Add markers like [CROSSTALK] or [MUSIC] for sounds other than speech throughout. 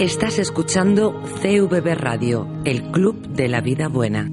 Estás escuchando CVB Radio, el Club de la Vida Buena.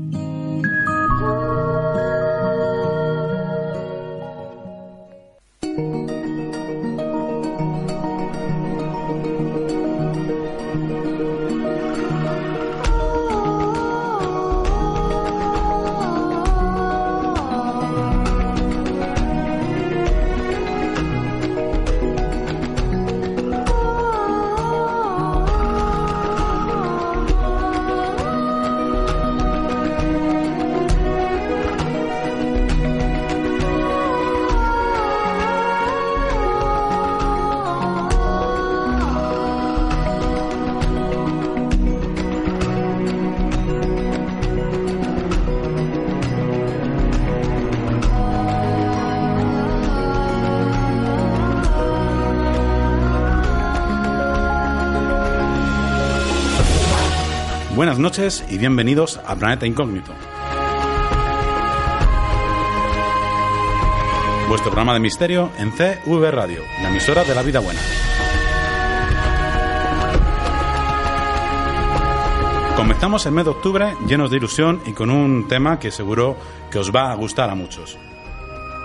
Y bienvenidos a Planeta Incógnito. Vuestro programa de misterio en CV Radio, la emisora de la vida buena. Comenzamos el mes de octubre llenos de ilusión y con un tema que seguro que os va a gustar a muchos.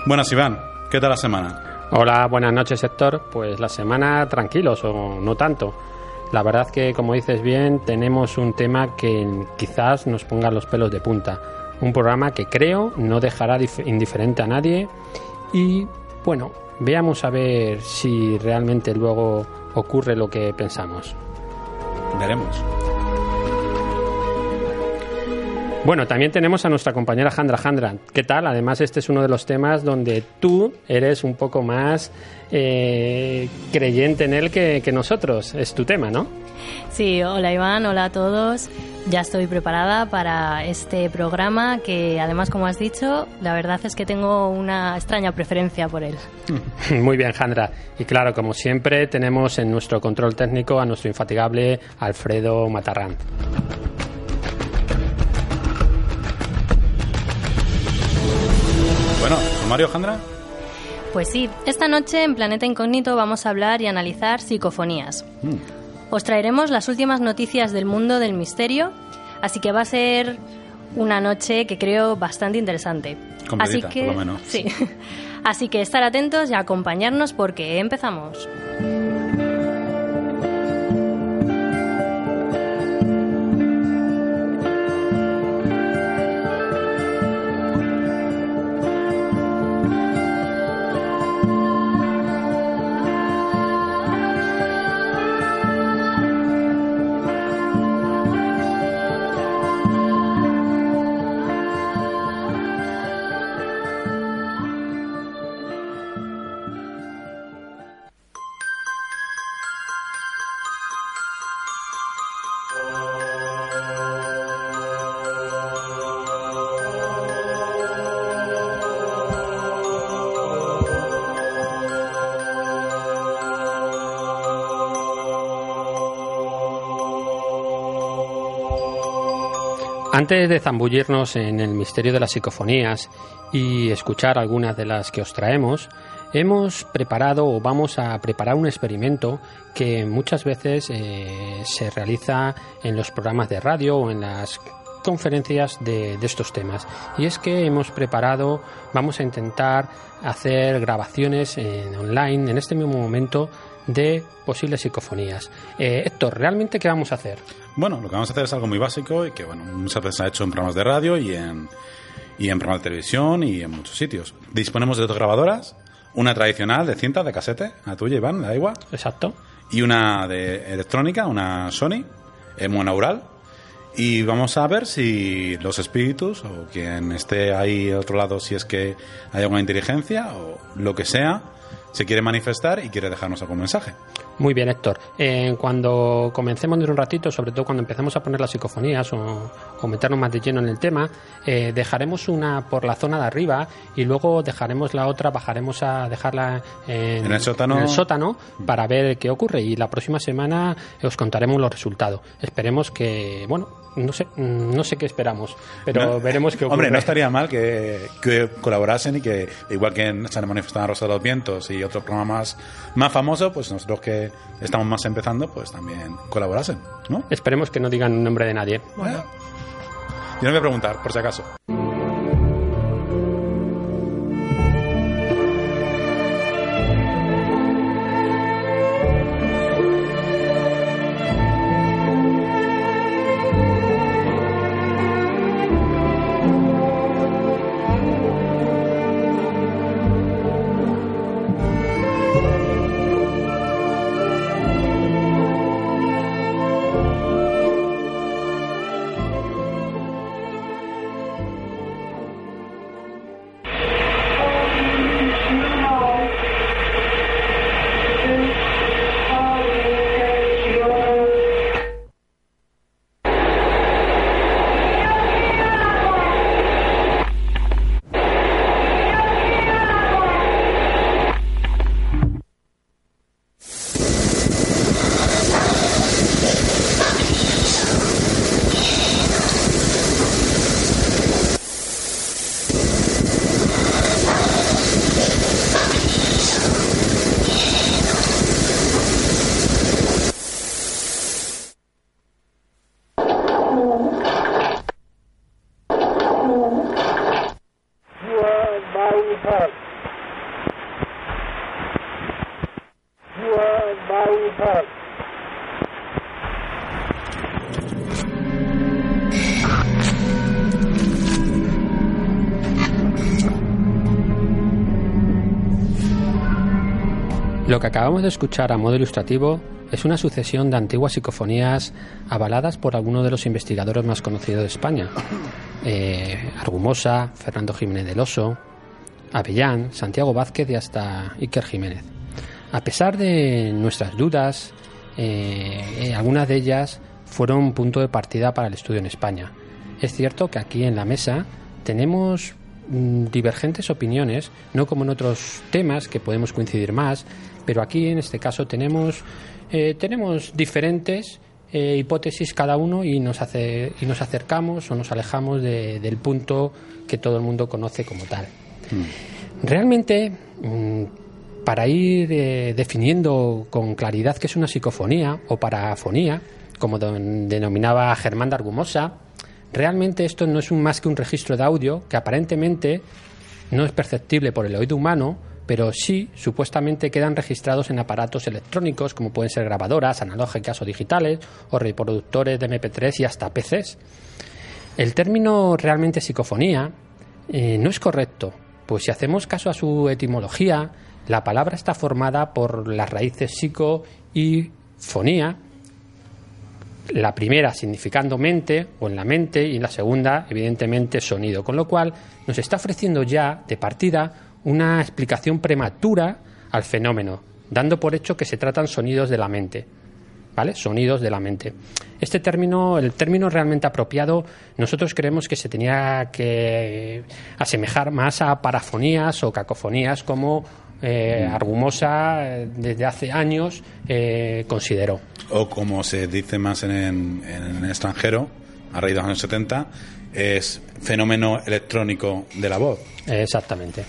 Buenas Iván, ¿qué tal la semana? Hola, buenas noches Héctor. Pues la semana tranquilos o no tanto. La verdad que, como dices bien, tenemos un tema que quizás nos ponga los pelos de punta. Un programa que creo no dejará indiferente a nadie y, bueno, veamos a ver si realmente luego ocurre lo que pensamos. Veremos. Bueno, también tenemos a nuestra compañera Jandra. Jandra, ¿qué tal? Además, este es uno de los temas donde tú eres un poco más eh, creyente en él que, que, nosotros. Es tu tema, ¿no? Sí, hola Iván, hola a todos. Ya estoy preparada para este programa que, además, como has dicho, la verdad es que tengo una extraña preferencia por él. [LAUGHS] Muy bien, Jandra. Y claro, como siempre, tenemos en nuestro control técnico a nuestro infatigable Alfredo Matarrán. Mario Jandra. Pues sí, esta noche en Planeta Incógnito vamos a hablar y analizar psicofonías. Mm. Os traeremos las últimas noticias del mundo del misterio, así que va a ser una noche que creo bastante interesante. Completita, así que por lo menos. sí. [LAUGHS] Así que estar atentos y acompañarnos porque empezamos. Antes de zambullirnos en el misterio de las psicofonías y escuchar algunas de las que os traemos, hemos preparado o vamos a preparar un experimento que muchas veces eh, se realiza en los programas de radio o en las conferencias de, estos temas. Y es que hemos preparado, vamos a intentar hacer grabaciones en online en este mismo momento de posibles psicofonías. Eh, Héctor, ¿realmente qué vamos a hacer? Bueno, lo que vamos a hacer es algo muy básico y que bueno, muchas veces se ha hecho en programas de radio y en, y en programas de televisión y en muchos sitios. Disponemos de dos grabadoras, una tradicional de cinta, de casete, la tuya, Iván, la igual. Exacto. Y una de electrónica, una Sony, eh, monaural. Y vamos a ver si los espíritus o quien esté ahí al otro lado, si es que hay alguna inteligencia o lo que sea, se quiere manifestar y quiere dejarnos algún mensaje. Muy bien, Héctor. Eh, cuando comencemos en un ratito, sobre todo cuando empecemos a poner las psicofonías o, o meternos más de lleno en el tema, eh, dejaremos una por la zona de arriba y luego dejaremos la otra, bajaremos a dejarla en, En el sótano. en el sótano para ver qué ocurre y la próxima semana os contaremos los resultados. Esperemos que, bueno, no sé, mm, no sé qué esperamos, pero No, veremos qué ocurre. Hombre, no estaría mal que, que colaborasen y que, igual que se han manifestado Rosa de los Vientos y y otros programas más famosos, pues nosotros que estamos más empezando, pues también colaborasen, ¿no? Esperemos que no digan nombre de nadie. Bueno. Yo no voy a preguntar, por si acaso. Acabamos de escuchar a modo ilustrativo es una sucesión de antiguas psicofonías avaladas por algunos de los investigadores más conocidos de España. [COUGHS] Eh, Argumosa, Fernando Jiménez del Oso, Avellán, Santiago Vázquez y hasta Iker Jiménez. A pesar de nuestras dudas, eh, eh, algunas de ellas fueron punto de partida para el estudio en España. Es cierto que aquí en la mesa tenemos divergentes opiniones, no como en otros temas que podemos coincidir más, pero aquí en este caso tenemos, eh, tenemos diferentes eh, hipótesis cada uno y nos, hace, y nos acercamos o nos alejamos de- del punto que todo el mundo conoce como tal. Realmente, mm, para ir eh, definiendo con claridad qué es una psicofonía o parafonía, como don- denominaba Germán de Argumosa, realmente esto no es más que un registro de audio que aparentemente no es perceptible por el oído humano, pero sí supuestamente quedan registrados en aparatos electrónicos como pueden ser grabadoras analógicas o digitales o reproductores de MP3 y hasta PCs. El término realmente psicofonía eh, no es correcto, pues si hacemos caso a su etimología, la palabra está formada por las raíces psico y fonía, la primera significando mente o en la mente y la segunda evidentemente sonido, con lo cual nos está ofreciendo ya de partida una explicación prematura al fenómeno, dando por hecho que se tratan sonidos de la mente. ¿Vale? Sonidos de la mente. Este término, el término realmente apropiado, nosotros creemos que se tenía que asemejar más a parafonías o cacofonías como eh, Argumosa eh, desde hace años eh, consideró. O como se dice más en, en el extranjero, a raíz de los años 70, es fenómeno electrónico de la voz. Exactamente.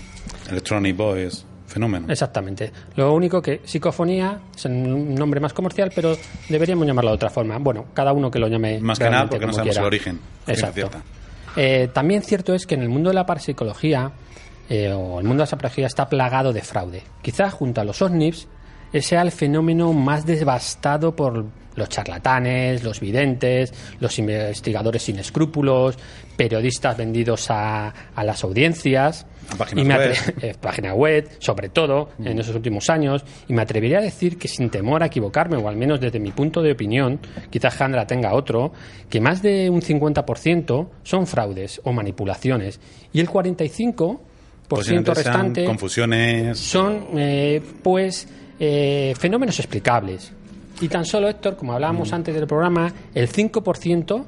Electronic voice, fenómeno. Exactamente. Lo único que psicofonía es un nombre más comercial, pero deberíamos llamarlo de otra forma. Bueno, cada uno que lo llame. Más que nada porque no sabemos quiera. el origen. Exacto. cierta. Eh, también cierto es que en el mundo de la parapsicología eh, o el mundo de la psicología está plagado de fraude. Quizás junto a los ovnis ese sea el fenómeno más devastado por los charlatanes, los videntes, los investigadores sin escrúpulos, periodistas vendidos a, a las audiencias. A páginas Y me web. [LAUGHS] eh, página web, sobre todo en esos últimos años, y me atrevería a decir que sin temor a equivocarme, o al menos desde mi punto de opinión, quizás Jandra tenga otro, que más de un 50% son fraudes o manipulaciones, y el 45% Posiblemente sean restante confusiones. son, eh, pues, eh, fenómenos explicables. Y tan solo, Héctor, como hablábamos Mm. antes del programa, el 5%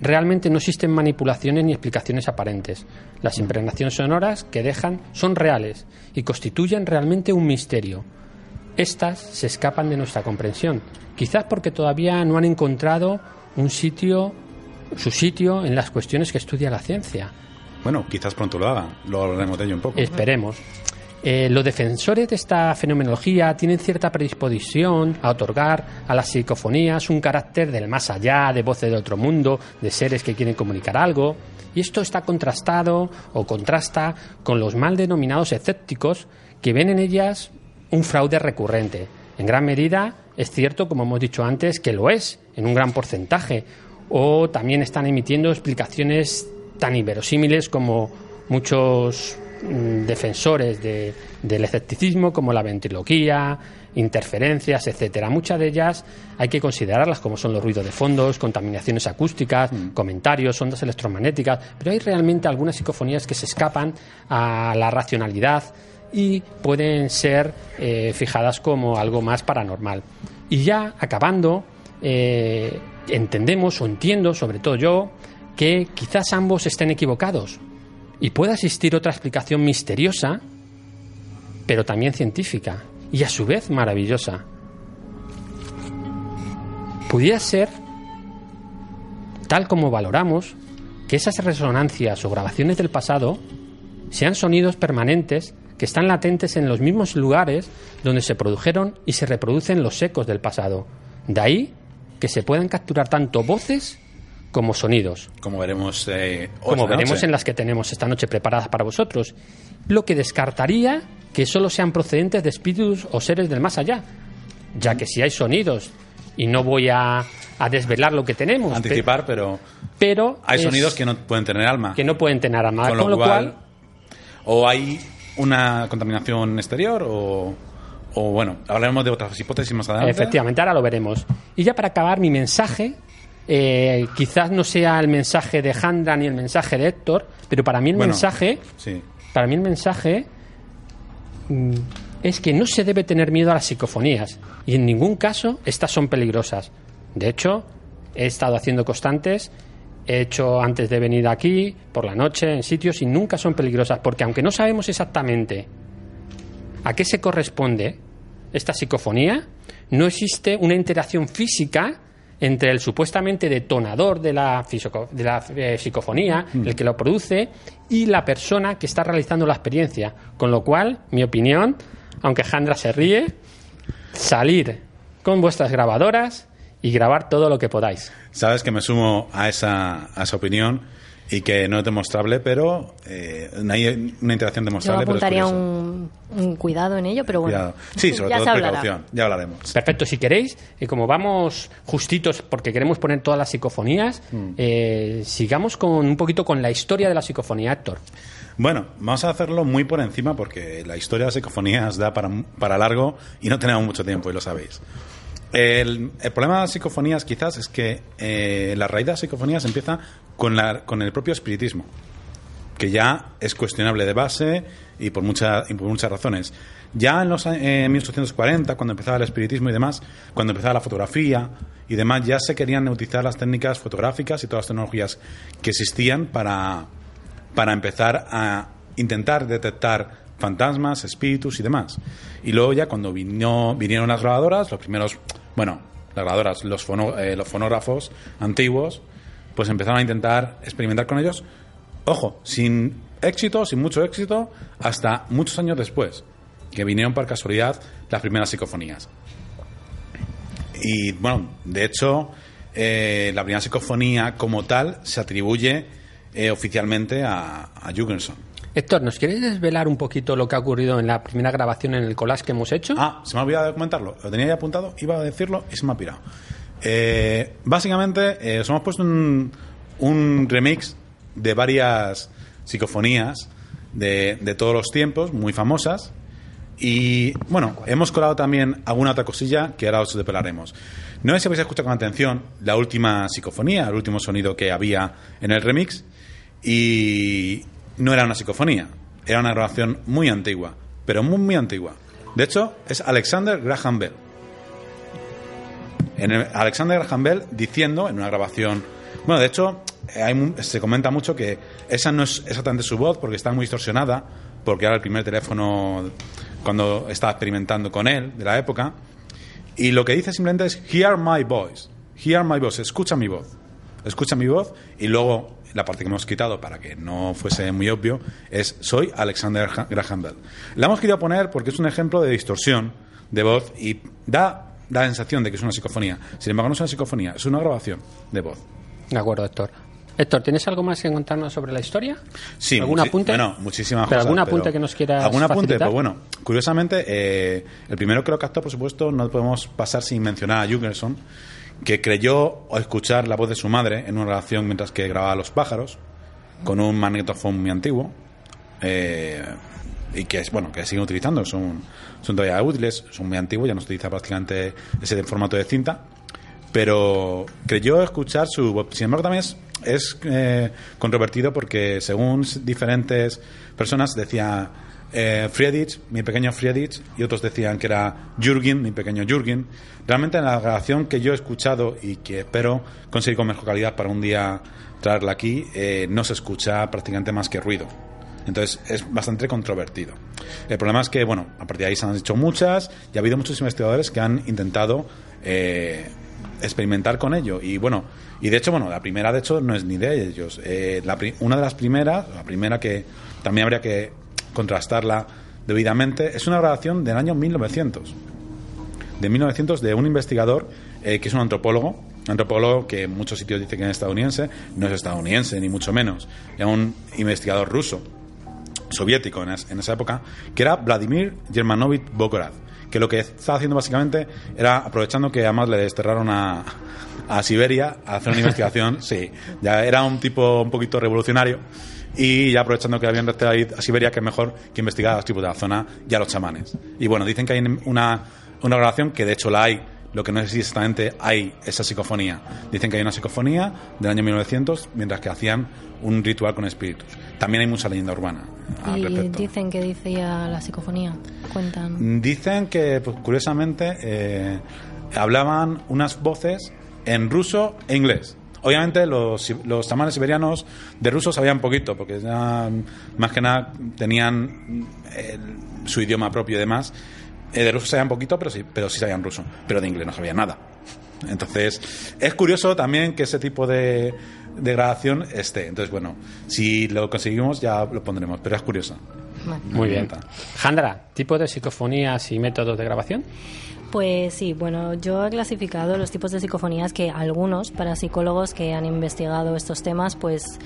realmente no existen manipulaciones ni explicaciones aparentes. Las impregnaciones sonoras que dejan son reales y constituyen realmente un misterio. Estas se escapan de nuestra comprensión, quizás porque todavía no han encontrado un sitio, su sitio en las cuestiones que estudia la ciencia. Bueno, quizás pronto lo hagan. Luego hablaremos de ello un poco. Esperemos. eh, los defensores de esta fenomenología tienen cierta predisposición a otorgar a las psicofonías un carácter del más allá, de voces de otro mundo, de seres que quieren comunicar algo. Y esto está contrastado o contrasta con los mal denominados escépticos que ven en ellas un fraude recurrente. En gran medida es cierto, como hemos dicho antes, que lo es, en un gran porcentaje. O también están emitiendo explicaciones tan inverosímiles como muchos mm, defensores del escepticismo, como la ventriloquía, interferencias, etcétera. Muchas de ellas hay que considerarlas como son los ruidos de fondos, contaminaciones acústicas, mm. comentarios, ondas electromagnéticas, pero hay realmente algunas psicofonías que se escapan a la racionalidad y pueden ser eh, fijadas como algo más paranormal. Y ya acabando, eh, entendemos o entiendo, sobre todo yo, que quizás ambos estén equivocados y pueda existir otra explicación misteriosa, pero también científica y a su vez maravillosa. Pudiera ser, tal como valoramos, que esas resonancias o grabaciones del pasado sean sonidos permanentes que están latentes en los mismos lugares donde se produjeron y se reproducen los ecos del pasado. De ahí que se puedan capturar tanto voces como sonidos. Como veremos, eh, como veremos en las que tenemos esta noche preparadas para vosotros. Lo que descartaría que solo sean procedentes de espíritus o seres del más allá, ya que si hay sonidos y no voy a, desvelar lo que tenemos. Anticipar, pero. Pero. Hay sonidos que no pueden tener alma. Que no pueden tener alma. Con lo, cual. O hay una contaminación exterior o, o bueno, hablaremos de otras hipótesis más adelante. Efectivamente, ahora lo veremos. Y ya para acabar, mi mensaje, eh, quizás no sea el mensaje de Handra ni el mensaje de Héctor, pero para mí el mensaje, sí. para mí el mensaje mm, es que no se debe tener miedo a las psicofonías y en ningún caso estas son peligrosas. De hecho, he estado haciendo constantes he hecho antes de venir aquí, por la noche, en sitios y nunca son peligrosas, porque aunque no sabemos exactamente a qué se corresponde esta psicofonía, no existe una interacción física entre el supuestamente detonador de la, de la eh, psicofonía, mm. el que lo produce, y la persona que está realizando la experiencia. Con lo cual, mi opinión, aunque Jandra se ríe, salir con vuestras grabadoras y grabar todo lo que podáis. Sabes que me sumo a esa, a esa opinión y que no es demostrable, pero eh, hay una interacción demostrable. Yo apuntaría un, un, cuidado en ello, pero bueno. Sí, sobre todo precaución, ya hablaremos. Perfecto, si queréis, y como vamos justitos porque queremos poner todas las psicofonías, mm. eh, sigamos con un poquito con la historia de la psicofonía, Héctor. Bueno, vamos a hacerlo muy por encima porque la historia de las psicofonías da para, para largo y no tenemos mucho tiempo, y lo sabéis. El, problema de las psicofonías quizás es que eh, la raíz de las psicofonías empieza con, la, con el propio espiritismo, que ya es cuestionable de base y por, por muchas razones. Ya en los 1840, cuando empezaba el espiritismo y demás, cuando empezaba la fotografía y demás, ya se querían utilizar las técnicas fotográficas y todas las tecnologías que existían para, para empezar a intentar detectar fantasmas, espíritus y demás. Y luego ya cuando vinieron las grabadoras, los primeros bueno, las grabadoras, los, eh, los fonógrafos antiguos, pues empezaron a intentar experimentar con ellos, ojo, sin éxito, sin mucho éxito, hasta muchos años después, que vinieron por casualidad las primeras psicofonías. Y bueno, de hecho, eh, la primera psicofonía como tal se atribuye eh, oficialmente a, a Héctor, ¿nos quieres desvelar un poquito lo que ha ocurrido en la primera grabación en el collage que hemos hecho? Ah, se me ha olvidado de comentarlo. Lo tenía ya apuntado, iba a decirlo y se me ha pirado. Eh, básicamente, eh, os hemos puesto un, remix de varias psicofonías de, todos los tiempos, muy famosas. Y bueno, hemos colado también alguna otra cosilla que ahora os depelaremos. No sé si habéis escuchado con atención la última psicofonía, el último sonido que había en el remix. Y, no era una psicofonía, era una grabación muy antigua, pero muy, muy antigua. De hecho, es Alexander Graham Bell. En Alexander Graham Bell diciendo en una grabación. Bueno, de hecho, se comenta mucho que esa no es exactamente su voz porque está muy distorsionada, porque era el primer teléfono cuando estaba experimentando con él de la época. Y lo que dice simplemente es: Hear my voice. Hear my voice. Escucha mi voz. Escucha mi voz. Y luego la parte que hemos quitado para que no fuese muy obvio, es soy Alexander Graham Bell. La hemos querido poner porque es un ejemplo de distorsión de voz y da, da la sensación de que es una psicofonía. Sin embargo, no es una psicofonía, es una grabación de voz. De acuerdo, Héctor. Héctor, ¿tienes algo más que contarnos sobre la historia? Sí, ¿Algún apunte? Bueno, muchísimas ¿Pero cosas. algún apunte que nos quieras ¿Algún apunte? facilitar? Pues bueno, curiosamente, eh, el primero que lo captó, por supuesto, no podemos pasar sin mencionar a Jürgenson, que creyó escuchar la voz de su madre en una grabación mientras que grababa Los pájaros, con un magnetofón muy antiguo, eh, y que, bueno, que siguen utilizando, son, son todavía útiles, son muy antiguos, ya no se utiliza prácticamente ese formato de cinta, pero creyó escuchar su. Sin embargo, también es, es eh, controvertido porque según diferentes personas decía eh, Friedrich, mi pequeño Friedrich, y otros decían que era Jürgen, mi pequeño Jürgen. Realmente en la grabación que yo he escuchado y que espero conseguir con mejor calidad para un día traerla aquí, eh, no se escucha prácticamente más que ruido. Entonces es bastante controvertido. El problema es que, bueno, a partir de ahí se han hecho muchas y ha habido muchos investigadores que han intentado eh, experimentar con ello. Y bueno, y de hecho, bueno, la primera de hecho no es ni de ellos. Eh, la una de las primeras, la primera que también habría que contrastarla debidamente, es una grabación del año 1900. De 1900 de un investigador eh, que es un antropólogo, antropólogo que en muchos sitios dice que es estadounidense, no es estadounidense, ni mucho menos. Era un investigador ruso soviético en, es- en esa época, que era Vladimir Germanovich Bokorad, que lo que estaba haciendo básicamente era aprovechando que además le desterraron a, a Siberia a hacer una investigación, [LAUGHS] sí, ya era un tipo un poquito revolucionario y ya aprovechando que habían desterrado ahí a Siberia, que es mejor que investigar a los tipos de la zona y a los chamanes. Y bueno, dicen que hay una, una grabación que de hecho la hay, lo que no sé si exactamente hay esa psicofonía. Dicen que hay una psicofonía del año 1900 mientras que hacían un ritual con espíritus. También hay mucha leyenda urbana al Y respecto. dicen que decía la psicofonía. Cuentan. Dicen que, pues, curiosamente, eh, hablaban unas voces en ruso e inglés. Obviamente los, los chamanes siberianos de ruso sabían poquito, porque ya, más que nada tenían el- su idioma propio y demás. Eh, de ruso sabían poquito, pero sí, pero sí sabían ruso. Pero de inglés no sabían nada. Entonces, es curioso también que ese tipo de, de grabación esté. Entonces, bueno, si lo conseguimos ya lo pondremos, pero es curioso. Vale. Muy bien. Jandra, ¿tipo de psicofonías y métodos de grabación? Pues sí, bueno, yo he clasificado los tipos de psicofonías que algunos parapsicólogos que han investigado estos temas, pues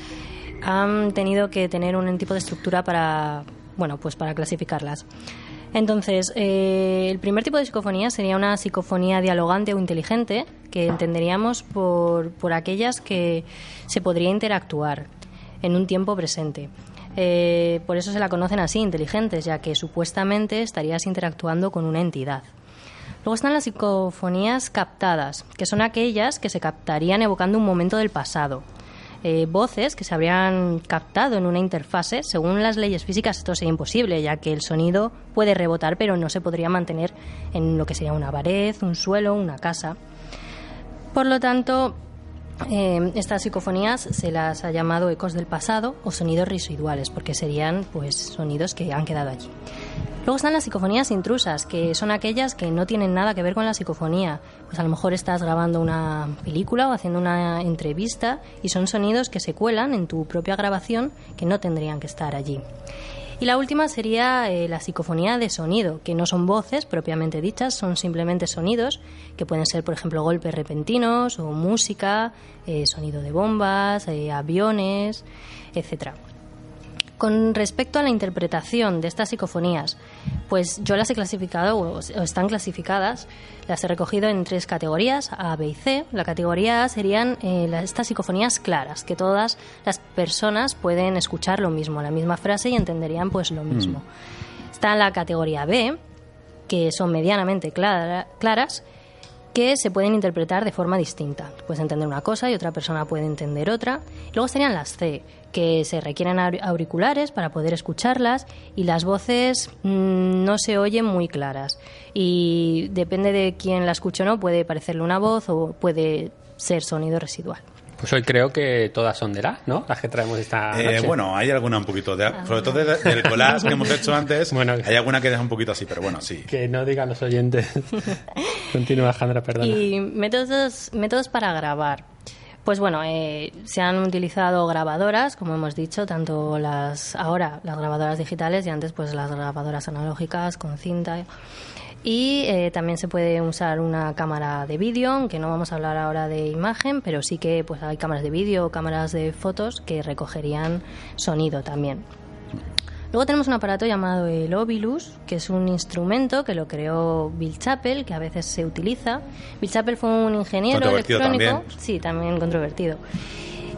han tenido que tener un tipo de estructura para, bueno, pues para clasificarlas. Entonces, eh, el primer tipo de psicofonía sería una psicofonía dialogante o inteligente, que entenderíamos por, por aquellas que se podría interactuar en un tiempo presente. Eh, por eso se la conocen así, inteligentes, ya que supuestamente estarías interactuando con una entidad. Luego están las psicofonías captadas, que son aquellas que se captarían evocando un momento del pasado. Eh, voces que se habrían captado en una interfase. Según las leyes físicas esto sería imposible, ya que el sonido puede rebotar, pero no se podría mantener en lo que sería una pared, un suelo, una casa. Por lo tanto, eh, estas psicofonías se las ha llamado ecos del pasado o sonidos residuales, porque serían pues sonidos que han quedado allí. Luego están las psicofonías intrusas, que son aquellas que no tienen nada que ver con la psicofonía. Pues a lo mejor estás grabando una película o haciendo una entrevista y son sonidos que se cuelan en tu propia grabación que no tendrían que estar allí. Y la última sería eh, la psicofonía de sonido, que no son voces propiamente dichas, son simplemente sonidos, que pueden ser, por ejemplo, golpes repentinos o música, eh, sonido de bombas, eh, aviones, etcétera. Con respecto a la interpretación de estas psicofonías, pues yo las he clasificado, o están clasificadas, las he recogido en tres categorías, A, B y C. La categoría A serían eh, las- estas psicofonías claras, que todas las personas pueden escuchar lo mismo, la misma frase y entenderían pues lo mismo. Está la categoría B, que son medianamente clara- claras, que se pueden interpretar de forma distinta. Puedes entender una cosa y otra persona puede entender otra. Luego estarían las C, que se requieren aur- auriculares para poder escucharlas y las voces mm, no se oyen muy claras. Y depende de quién la escuche o no, puede parecerle una voz o puede ser sonido residual. Pues hoy creo que todas son de la, ¿no? Las que traemos esta Eh, noche. bueno, hay alguna un poquito, de, sobre todo de- del collage que hemos hecho antes, Bueno. hay alguna que deja un poquito así, pero bueno, sí. Que no digan los oyentes. [LAUGHS] Continúa, Jandra, perdona. Y métodos, métodos para grabar. Pues bueno, eh, se han utilizado grabadoras, como hemos dicho, tanto las ahora las grabadoras digitales y antes pues las grabadoras analógicas con cinta. Y eh, también se puede usar una cámara de vídeo, aunque no vamos a hablar ahora de imagen, pero sí que pues hay cámaras de vídeo o cámaras de fotos que recogerían sonido también. Luego tenemos un aparato llamado el Ovilus, que es un instrumento que lo creó Bill Chappell, que a veces se utiliza. Bill Chappell fue un ingeniero electrónico. también. Sí, también controvertido.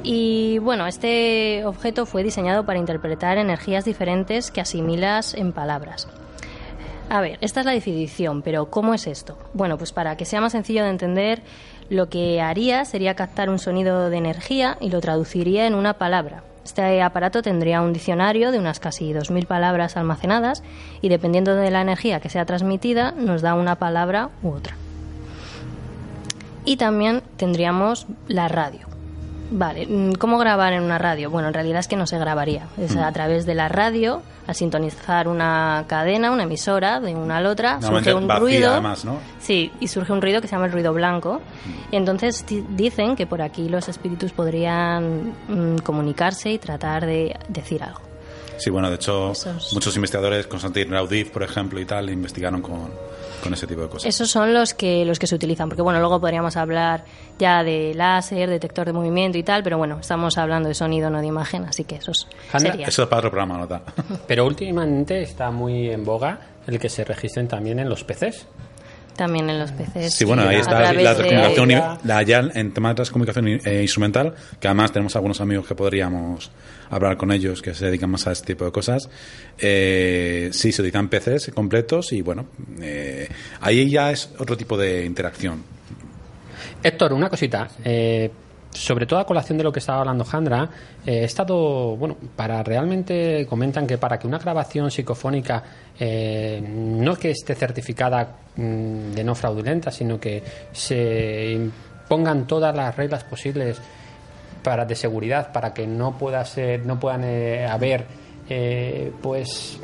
Y bueno, este objeto fue diseñado para interpretar energías diferentes que asimilas en palabras. A ver, esta es la definición, pero ¿cómo es esto? Bueno, pues para que sea más sencillo de entender, lo que haría sería captar un sonido de energía y lo traduciría en una palabra. Este aparato tendría un diccionario de unas casi 2.000 palabras almacenadas y dependiendo de la energía que sea transmitida nos da una palabra u otra. Y también tendríamos la radio. Vale, mm, ¿cómo grabar en una radio? Bueno, en realidad es que no se grabaría. Es a través de la radio, al sintonizar una cadena, una emisora de una a la otra, surge un ruido. además, ¿no? Sí, y surge un ruido que se llama el ruido blanco. Y entonces di- dicen que por aquí los espíritus podrían mm, comunicarse y tratar de decir algo. Sí, bueno, de hecho, muchos investigadores, Constantin Raudif, por ejemplo, y tal, investigaron con, con ese tipo de cosas. Esos son los que los que se utilizan, porque bueno, luego podríamos hablar ya de láser, detector de movimiento y tal, pero bueno, estamos hablando de sonido, no de imagen, así que esos serían. Eso es para otro programa, nota. Pero últimamente está muy en boga el que se registren también en los PCs. También en los peces. Sí, bueno, ahí está la de- transcomunicación, i- la, ya en temas de transcomunicación eh, instrumental, que además tenemos algunos amigos que podríamos hablar con ellos que se dedican más a este tipo de cosas. Eh, sí, se utilizan PCs completos y bueno, eh, ahí ya es otro tipo de interacción. Héctor, una cosita. eh, sobre todo a colación de lo que estaba hablando Jandra, eh, he estado, bueno, para realmente comentan que para que una grabación psicofónica eh, no que esté certificada mm, de no fraudulenta, sino que se impongan todas las reglas posibles para de seguridad para que no pueda ser, no puedan eh, haber, eh, pues,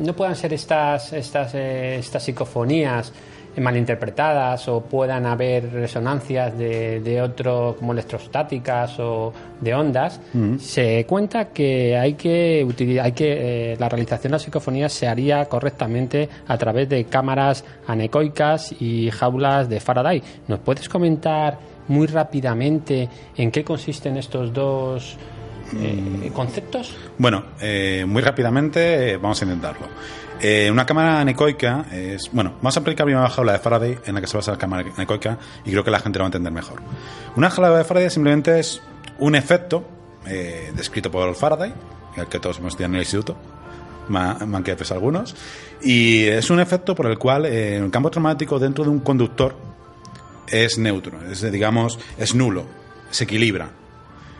no puedan ser estas estas estas psicofonías malinterpretadas o puedan haber resonancias de, de otro como electrostáticas o de ondas se cuenta que hay que utilizar hay que eh, la realización de las psicofonías se haría correctamente a través de cámaras anecoicas y jaulas de Faraday. Nos puedes comentar muy rápidamente en qué consisten estos dos eh, conceptos Bueno, eh, muy rápidamente eh, vamos a intentarlo. Eh, una cámara anecoica es. Bueno, vamos a aplicar primero la jaula de Faraday en la que se basa la cámara anecoica y creo que la gente lo va a entender mejor. Una jaula de Faraday simplemente es un efecto eh, descrito por Faraday, que todos hemos estudiado en el instituto, manque pues algunos, y es un efecto por el cual eh, el campo traumático dentro de un conductor es neutro, es digamos, es nulo, se equilibra.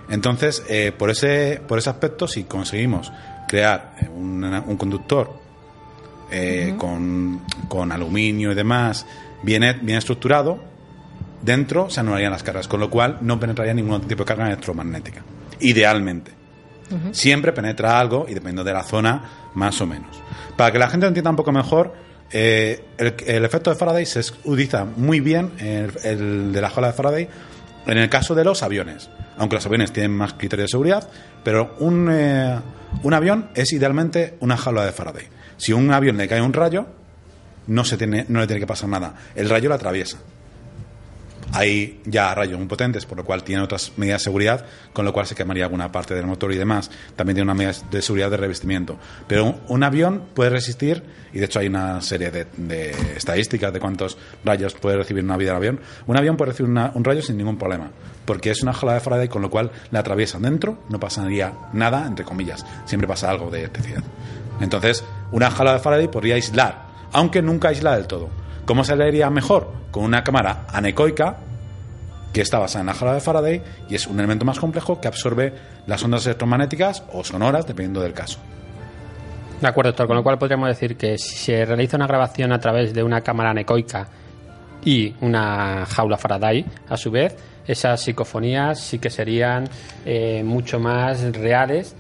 Entonces, por, ese, por ese aspecto, si conseguimos crear un conductor eh, con, con aluminio y demás bien, bien estructurado, dentro se anularían las cargas, con lo cual no penetraría ningún tipo de carga electromagnética. Idealmente. Siempre penetra algo y dependiendo de la zona, más o menos. Para que la gente lo entienda un poco mejor, eh, el, el efecto de Faraday se utiliza muy bien, el, el de la jaula de Faraday, en el caso de los aviones. Aunque los aviones tienen más criterios de seguridad, pero un, eh, un avión es idealmente una jaula de Faraday. Si a un avión le cae un rayo, no, se tiene, no le tiene que pasar nada. El rayo lo atraviesa. Hay ya rayos muy potentes, por lo cual tiene otras medidas de seguridad, con lo cual se quemaría alguna parte del motor y demás. También tiene una medida de seguridad de revestimiento. Pero un, avión puede resistir, y de hecho hay una serie de, estadísticas de cuántos rayos puede recibir una vida del avión. Un avión puede recibir un rayo sin ningún problema, porque es una jaula de Faraday, con lo cual la atraviesan dentro, no pasaría nada, entre comillas. Siempre pasa algo de electricidad. Entonces, una jaula de Faraday podría aislar, aunque nunca aísla del todo. ¿Cómo se le haría mejor? Con una cámara anecoica que está basada en la jaula de Faraday y es un elemento más complejo que absorbe las ondas electromagnéticas o sonoras, dependiendo del caso. De acuerdo, doctor. Con lo cual podríamos decir que si se realiza una grabación a través de una cámara anecoica y una jaula Faraday, a su vez, esas psicofonías sí que serían eh, mucho más reales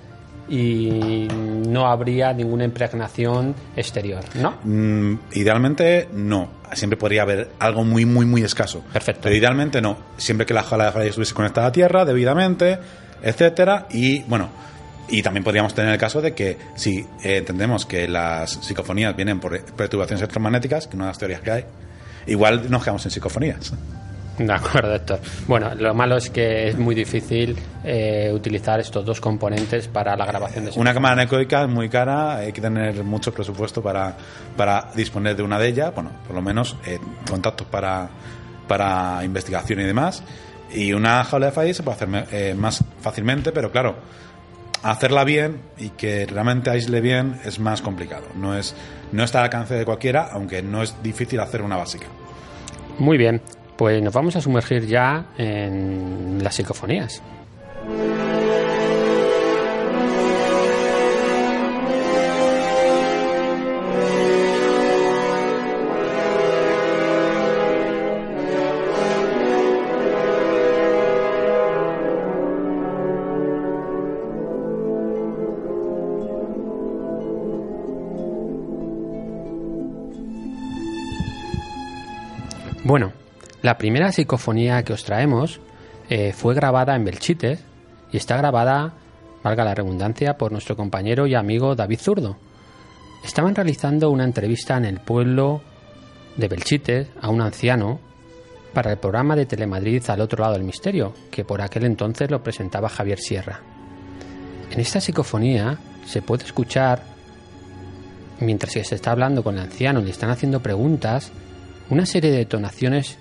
y no habría ninguna impregnación exterior, ¿no? Mm, idealmente no. Siempre podría haber algo muy, muy, muy escaso. Perfecto. Pero idealmente no. Siempre que la jala de fallas estuviese conectada a tierra debidamente, etcétera. Y bueno, y también podríamos tener el caso de que si eh, entendemos que las psicofonías vienen por perturbaciones electromagnéticas, que una de las teorías que hay, igual nos quedamos en psicofonías. De acuerdo, Héctor. Bueno, lo malo es que es muy difícil eh, utilizar estos dos componentes para la grabación de Una cámara anecoica es muy cara, hay que tener mucho presupuesto para, para disponer de una de ellas, bueno, por lo menos eh, contactos para, para investigación y demás. Y una jaula de fallas se puede hacer eh, más fácilmente, pero claro, hacerla bien y que realmente aísle bien es más complicado. No, es, no está al alcance de cualquiera, aunque no es difícil hacer una básica. Muy bien, pues nos vamos a sumergir ya en las psicofonías. La primera psicofonía que os traemos eh, fue grabada en Belchite y está grabada, valga la redundancia, por nuestro compañero y amigo David Zurdo. Estaban realizando una entrevista en el pueblo de Belchite a un anciano para el programa de Telemadrid al otro lado del misterio, que por aquel entonces lo presentaba Javier Sierra. En esta psicofonía se puede escuchar, mientras que se está hablando con el anciano y le están haciendo preguntas, una serie de detonaciones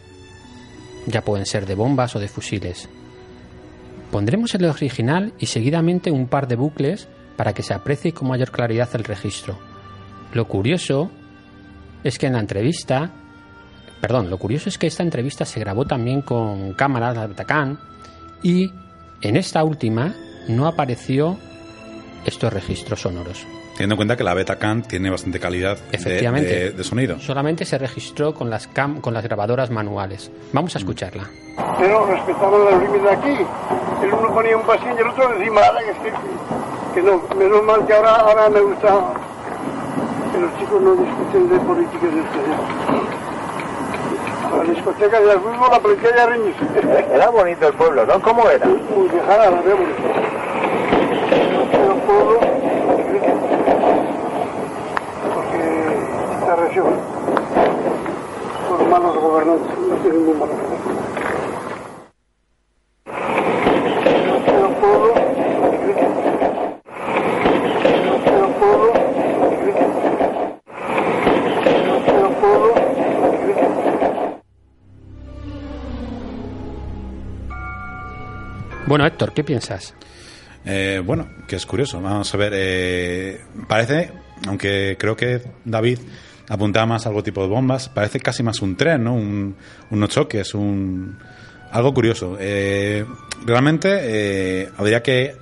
ya pueden ser de bombas o de fusiles. Pondremos el original y seguidamente un par de bucles para que se aprecie con mayor claridad el registro. Lo curioso es que en la entrevista, perdón, lo curioso es que esta entrevista se grabó también con cámaras de Betacam y en esta última no apareció estos registros sonoros. Teniendo en cuenta que la Betacam tiene bastante calidad de, de, sonido. Solamente se registró con las, cam, con las grabadoras manuales. Vamos a escucharla. Pero respetaban los límites aquí. El uno ponía un pasillo y el otro encima. Que, que no, menos mal que ahora, ahora me gusta que los chicos no discuten de políticas de este La discoteca de fútbol, la policía ya reñís. Era bonito el pueblo, ¿no? ¿Cómo era? Muy viajada, la veo bonita. Era un pueblo región. Los malos gobernantes no tienen ningún valor. Bueno, Héctor, ¿qué piensas? Eh, bueno, que es curioso. Vamos a ver. Eh, parece, aunque creo que David apuntaba más a algo tipo de bombas, parece casi más un tren, ¿no? Un, unos choques, un algo curioso. Eh, realmente eh, habría que,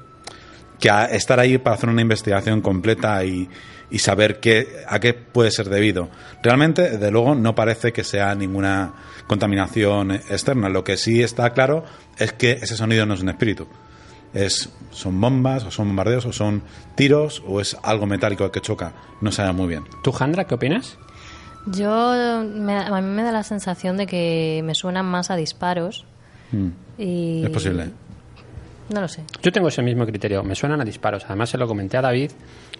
que estar ahí para hacer una investigación completa y, y saber qué, a qué puede ser debido. Realmente, desde luego, no parece que sea ninguna contaminación externa. Lo que sí está claro es que ese sonido no es un espíritu es son bombas o son bombardeos o son tiros o es algo metálico que choca. No sabe muy bien. Tú Jandra qué opinas yo me, a mí me da la sensación de que me suenan más a disparos Mm. y es posible. no lo sé. Yo tengo ese mismo criterio. Me suenan a disparos. Además se lo comenté a David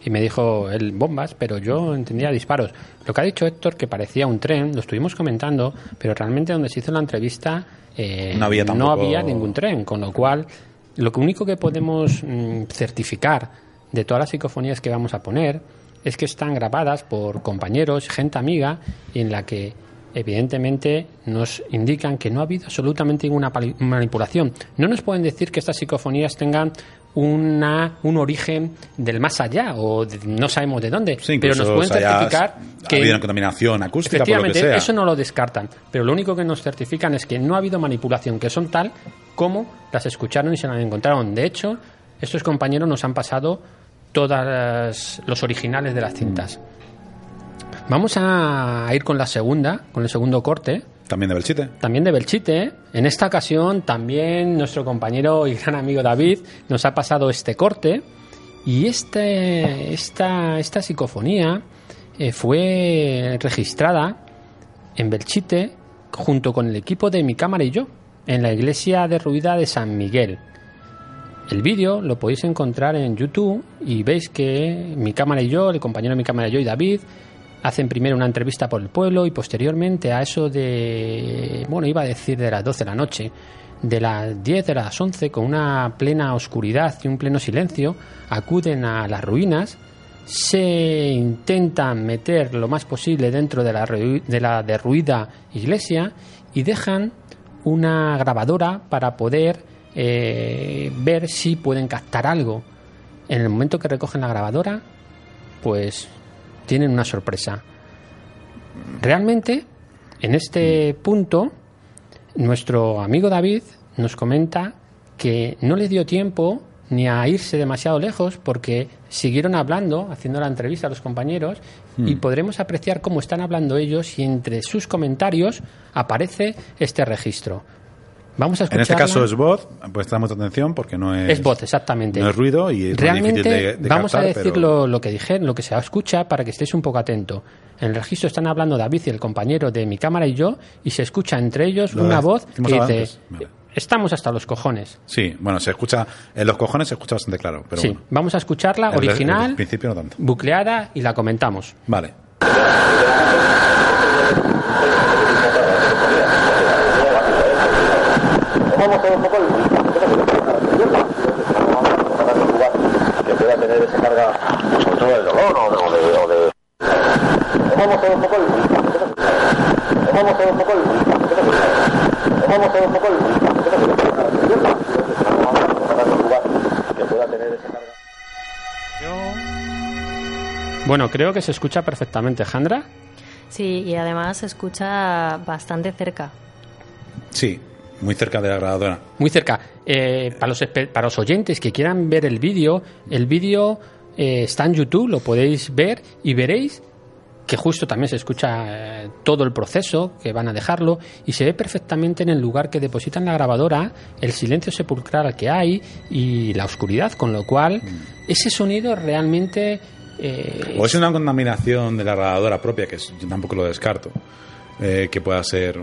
y me dijo él bombas pero yo entendía disparos. Lo que ha dicho Héctor que parecía un tren lo estuvimos comentando pero realmente donde se hizo la entrevista eh, No había tampoco- había ningún tren con lo cual lo único que podemos mm, certificar de todas las psicofonías que vamos a poner es que están grabadas por compañeros, gente amiga, y en la que evidentemente nos indican que no ha habido absolutamente ninguna manipulación. No nos pueden decir que estas psicofonías tengan una, un origen del más allá o de- no sabemos de dónde, Sí, pero nos pueden certificar ha que habido una contaminación acústica por lo que Efectivamente, sea eso no lo descartan, pero lo único que nos certifican es que no ha habido manipulación, que son tal como las escucharon y se las encontraron. De hecho, estos compañeros nos han pasado todos los originales de las cintas. Vamos a ir con la segunda, con el segundo corte, también de Belchite también de Belchite. En esta ocasión también nuestro compañero y gran amigo David nos ha pasado este corte y este, esta, esta psicofonía eh, fue registrada en Belchite junto con el equipo de Mi Cámara y yo, en la iglesia derruida de San Miguel. El vídeo lo podéis encontrar en YouTube y veis que Mi Cámara y yo, el compañero de Mi Cámara y yo y David, hacen primero una entrevista por el pueblo y posteriormente a eso de, bueno, iba a decir de las 12 de la noche, de las 10 de las 11, con una plena oscuridad y un pleno silencio, acuden a las ruinas, se intentan meter lo más posible dentro de la, de la derruida iglesia y dejan una grabadora para poder eh, ver si pueden captar algo. En el momento que recogen la grabadora, pues tienen una sorpresa. Realmente, en este punto, nuestro amigo David nos comenta que no le dio tiempo ni a irse demasiado lejos porque siguieron hablando, haciendo la entrevista a los compañeros y podremos apreciar cómo están hablando ellos y entre sus comentarios aparece este registro. Vamos a En este caso es voz, pues mucha atención porque no es. Es voz, exactamente. No es ruido y es Realmente, muy difícil de, de vamos captar, a decir pero- lo, lo que dije, lo que se escucha para que estéis un poco atento. En el registro están hablando David y el compañero de mi cámara y yo, y se escucha entre ellos Lo una voz que dice: Vale. Estamos hasta los cojones. Sí, bueno, se escucha. En los cojones se escucha bastante claro, pero sí, bueno. vamos a escucharla El- original, el principio no tanto. bucleada y la comentamos. Vale. que pueda tener esa carga, sobre todo del dolor o de... O de, o de... Vamos a un poco el... Vamos a un poco el... Vamos a ver un poco el... que pueda tener esa carga. Bueno, creo que se escucha perfectamente, Jandra. Sí, y además se escucha bastante cerca. Sí, muy cerca de la grabadora. Muy cerca. Eh, para, los, para los oyentes que quieran ver el vídeo, el vídeo eh, está en YouTube, lo podéis ver y veréis que justo también se escucha eh, todo el proceso, que van a dejarlo, y se ve perfectamente en el lugar que depositan la grabadora, el silencio sepulcral que hay y la oscuridad, con lo cual ese sonido realmente... eh, O es una contaminación de la grabadora propia, que es- yo tampoco lo descarto. Eh, que pueda ser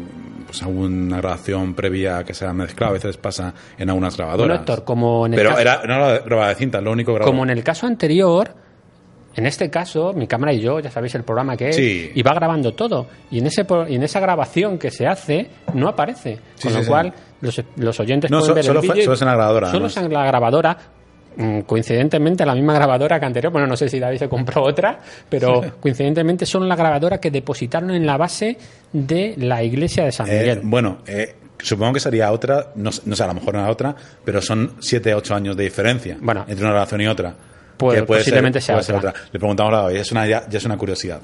pues, alguna grabación previa que se ha mezclado. A veces pasa en algunas grabadoras. Bueno, Héctor, como en el Pero caso- era, no era grabada de cinta, lo único grabado. Como en el caso anterior, en este caso, mi cámara y yo, ya sabéis el programa que es, Sí. y va grabando todo. Y en, ese, y en esa grabación que se hace, no aparece. Sí, Con sí, lo cual, los, los oyentes No, pueden so- ver solo el vídeo solo es en la grabadora, Solo es en la grabadora. Mm, Coincidentemente, la misma grabadora que anterior, bueno, no sé si David se compró [LAUGHS] otra, pero coincidentemente son la grabadora que depositaron en la base de la iglesia de San Eh, Miguel. bueno, eh, supongo que sería otra, no, sé- no sé, a lo mejor era otra, pero son 7, 8 años de diferencia Bueno. entre una grabación y otra. Pues Que puede posiblemente ser, sea puede otra. Le preguntamos a David, es una, ya, ya es una curiosidad.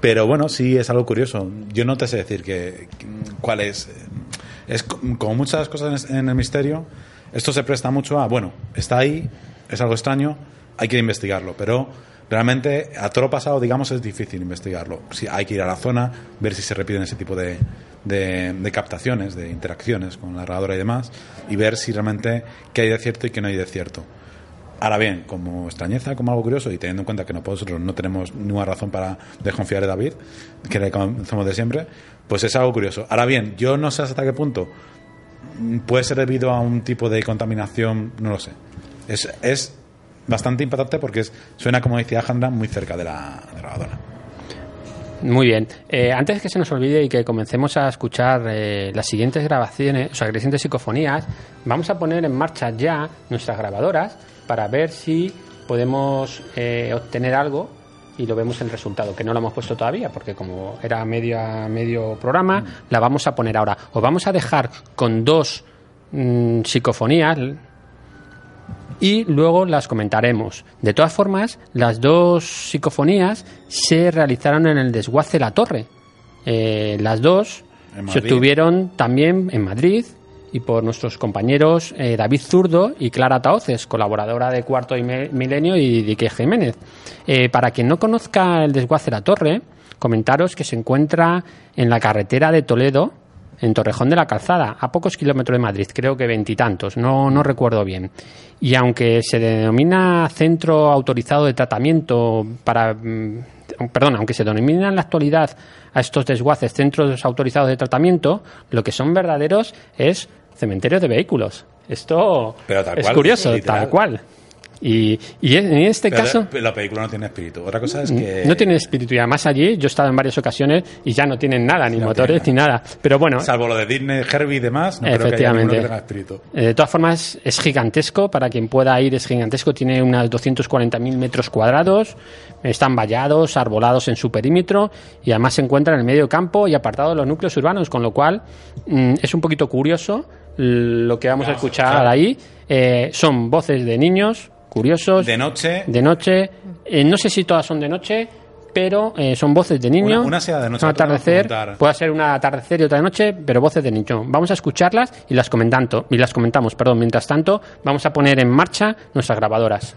Pero bueno, sí es algo curioso. Yo no te sé decir que, que- cuál es. eh, Es co- como muchas cosas en el misterio, esto se presta mucho a, bueno, está ahí, es algo extraño, hay que investigarlo, pero realmente a todo lo pasado, digamos, es difícil investigarlo. Sí, hay que ir a la zona, ver si se repiten ese tipo de, de, captaciones, de interacciones con la grabadora y demás, y ver si realmente qué hay de cierto y qué no hay de cierto. Ahora bien, como extrañeza, como algo curioso, y teniendo en cuenta que nosotros no tenemos ninguna razón para desconfiar de David, que le conocemos de siempre, pues es algo curioso. Ahora bien, yo no sé hasta qué punto puede ser debido a un tipo de contaminación, no lo sé. Es, es bastante impactante porque suena, como decía Alejandra, muy cerca de la, de la grabadora. Muy bien. Eh, antes que se nos olvide y que comencemos a escuchar eh, las siguientes grabaciones, o sea, las siguientes psicofonías, vamos a poner en marcha ya nuestras grabadoras para ver si podemos eh, obtener algo y lo vemos el resultado, que no lo hemos puesto todavía, porque como era medio, a medio programa, la vamos a poner ahora. Os vamos a dejar con dos mm, psicofonías y luego las comentaremos. De todas formas, las dos psicofonías se realizaron en el desguace La Torre. Eh, las dos se obtuvieron también en Madrid y por nuestros compañeros eh, David Zurdo y Clara Taoces, colaboradora de Cuarto y Milenio y Dique Jiménez. Eh, para quien no conozca el desguace La Torre, comentaros que se encuentra en la carretera de Toledo, en Torrejón de la Calzada, a pocos kilómetros de Madrid, creo que veintitantos, no, no recuerdo bien. Y aunque se denomina centro autorizado de tratamiento para mm, perdón, aunque se denominan en la actualidad a estos desguaces centros autorizados de tratamiento, lo que son verdaderos es cementerios de vehículos. Esto Pero tal es cual, curioso, literal. tal cual. Y, y en este Pero caso... la película no tiene espíritu. Otra cosa es que... No tienen espíritu y además allí yo he estado en varias ocasiones y ya no tienen nada, ni No motores ni nada. Pero bueno, Salvo lo de Disney, Herbie y demás, no creo que haya Efectivamente. ninguno que tenga espíritu. eh, de todas formas es gigantesco, para quien pueda ir es gigantesco, tiene unas 240.000 metros cuadrados, están vallados, arbolados en su perímetro y además se encuentra en el medio campo y apartado de los núcleos urbanos, con lo cual mm, es un poquito curioso lo que vamos a escuchar ahí. Eh, son voces de niños curiosos, De noche, de noche. Eh, no sé si todas son de noche, pero eh, son voces de niño. Una- una sea de noche, Un atardecer. Puede ser un atardecer y otra de noche, pero voces de niño. Vamos a escucharlas y las comentando, y las comentamos, perdón. Mientras tanto, vamos a poner en marcha nuestras grabadoras.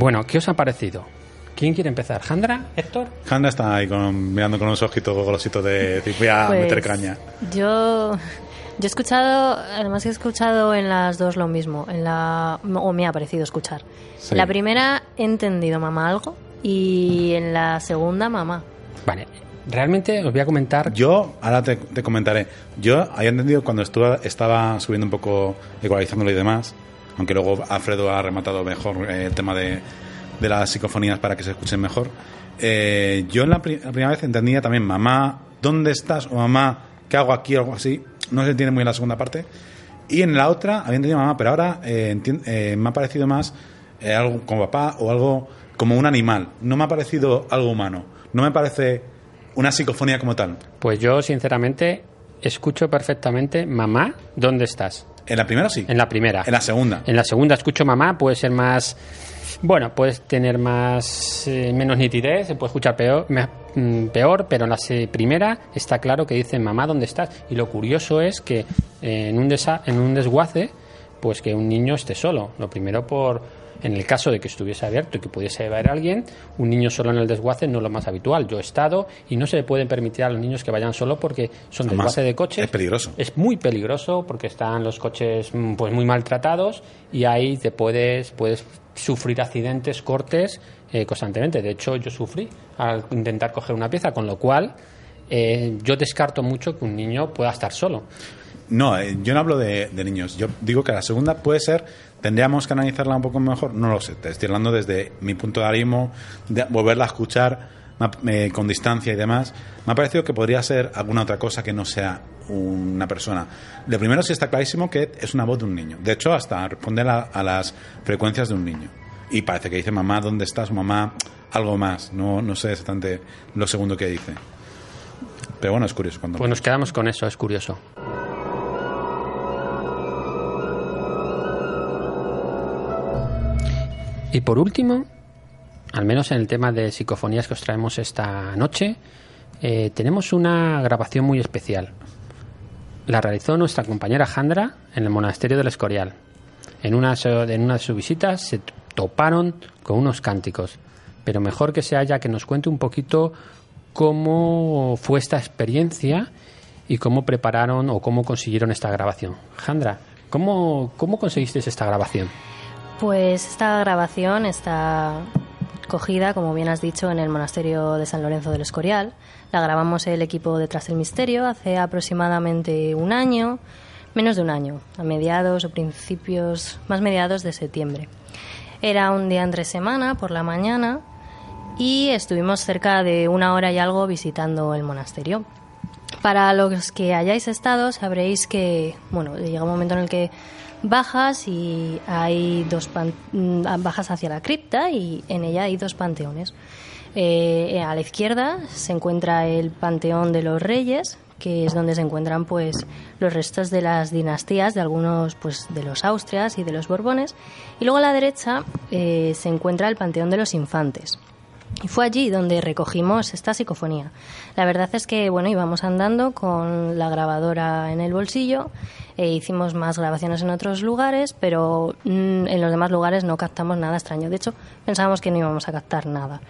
Bueno, ¿qué os ha parecido? ¿Quién quiere empezar? ¿Jandra? ¿Héctor? Handa está ahí con- mirando con unos ojitos golositos de voy a Pues, meter caña. Yo, yo he escuchado, además he escuchado en las dos lo mismo, en la, o me ha parecido escuchar. Sí. La primera he entendido mamá algo y en la segunda mamá. Vale, realmente os voy a comentar. Yo, ahora te, te comentaré. Yo había entendido cuando estuve, estaba subiendo un poco, ecualizándolo y demás, aunque luego Alfredo ha rematado mejor eh, el tema de, de las psicofonías para que se escuchen mejor. Eh, yo pri- la primera vez entendía también mamá, ¿dónde estás? o mamá, ¿qué hago aquí? o algo así. No se entiende muy bien la segunda parte. Y en la otra había entendido mamá, pero ahora eh, me ha parecido más algo como papá o algo como un animal. No me ha parecido algo humano. No me parece una psicofonía como tal. Pues yo, sinceramente, escucho perfectamente mamá, ¿dónde estás? En la primera sí. En la primera. En la segunda. En la segunda escucho mamá, puede ser más. Bueno, puedes tener más eh, menos nitidez, se puede escuchar peor, me- mm, peor pero en la primera está claro que dice mamá, ¿dónde estás? Y lo curioso es que eh, en, un desa- en un desguace, pues que un niño esté solo. Lo primero por. En el caso de que estuviese abierto y que pudiese haber alguien, un niño solo en el desguace no es lo más habitual. Yo he estado y no se le puede permitir a los niños que vayan solo porque son Además, desguaces de coches. es peligroso. Es muy peligroso porque están los coches mm, pues muy maltratados y ahí te puedes puedes sufrir accidentes, cortes eh, constantemente. De hecho, yo sufrí al intentar coger una pieza, con lo cual eh, yo descarto mucho que un niño pueda estar solo. No, eh, yo no hablo de, de niños. Yo digo que la segunda puede ser, tendríamos que analizarla un poco mejor. No lo sé, te estoy hablando desde mi punto de ánimo, de volverla a escuchar con distancia y demás. Me ha parecido que podría ser alguna otra cosa que no sea una persona. Lo primero sí está clarísimo que es una voz de un niño. De hecho, hasta responde a, a las frecuencias de un niño. Y parece que dice mamá, ¿dónde estás? Mamá, algo más. No, no sé exactamente lo segundo que dice. Pero bueno, es curioso cuando. Pues nos quedamos con eso, es curioso. Y por último, al menos en el tema de psicofonías que os traemos esta noche, eh, tenemos una grabación muy especial. La realizó nuestra compañera Jandra en el monasterio del Escorial. En una, en una de sus visitas se toparon con unos cánticos. Pero mejor que sea ella que nos cuente un poquito cómo fue esta experiencia y cómo prepararon o cómo consiguieron esta grabación. Jandra, ¿cómo, cómo conseguisteis esta grabación? Pues esta grabación está cogida, como bien has dicho, en el monasterio de San Lorenzo del Escorial. La grabamos el equipo detrás del misterio hace aproximadamente un año, menos de un año, a mediados o principios, más mediados de septiembre. Era un día entre semana, por la mañana, y estuvimos cerca de una hora y algo visitando el monasterio. Para los que hayáis estado, sabréis que, bueno, llega un momento en el que bajas y hay dos mm, bajas hacia la cripta y en ella hay dos panteones. Eh, a la izquierda se encuentra el panteón de los reyes, que es donde se encuentran pues los restos de las dinastías de algunos pues de los Austrias y de los Borbones y luego a la derecha eh, se encuentra el panteón de los infantes. Y fue allí donde recogimos esta psicofonía. La verdad es que, bueno, íbamos andando con la grabadora en el bolsillo, e hicimos más grabaciones en otros lugares, pero mm, en los demás lugares no captamos nada extraño. De hecho, pensábamos que no íbamos a captar nada.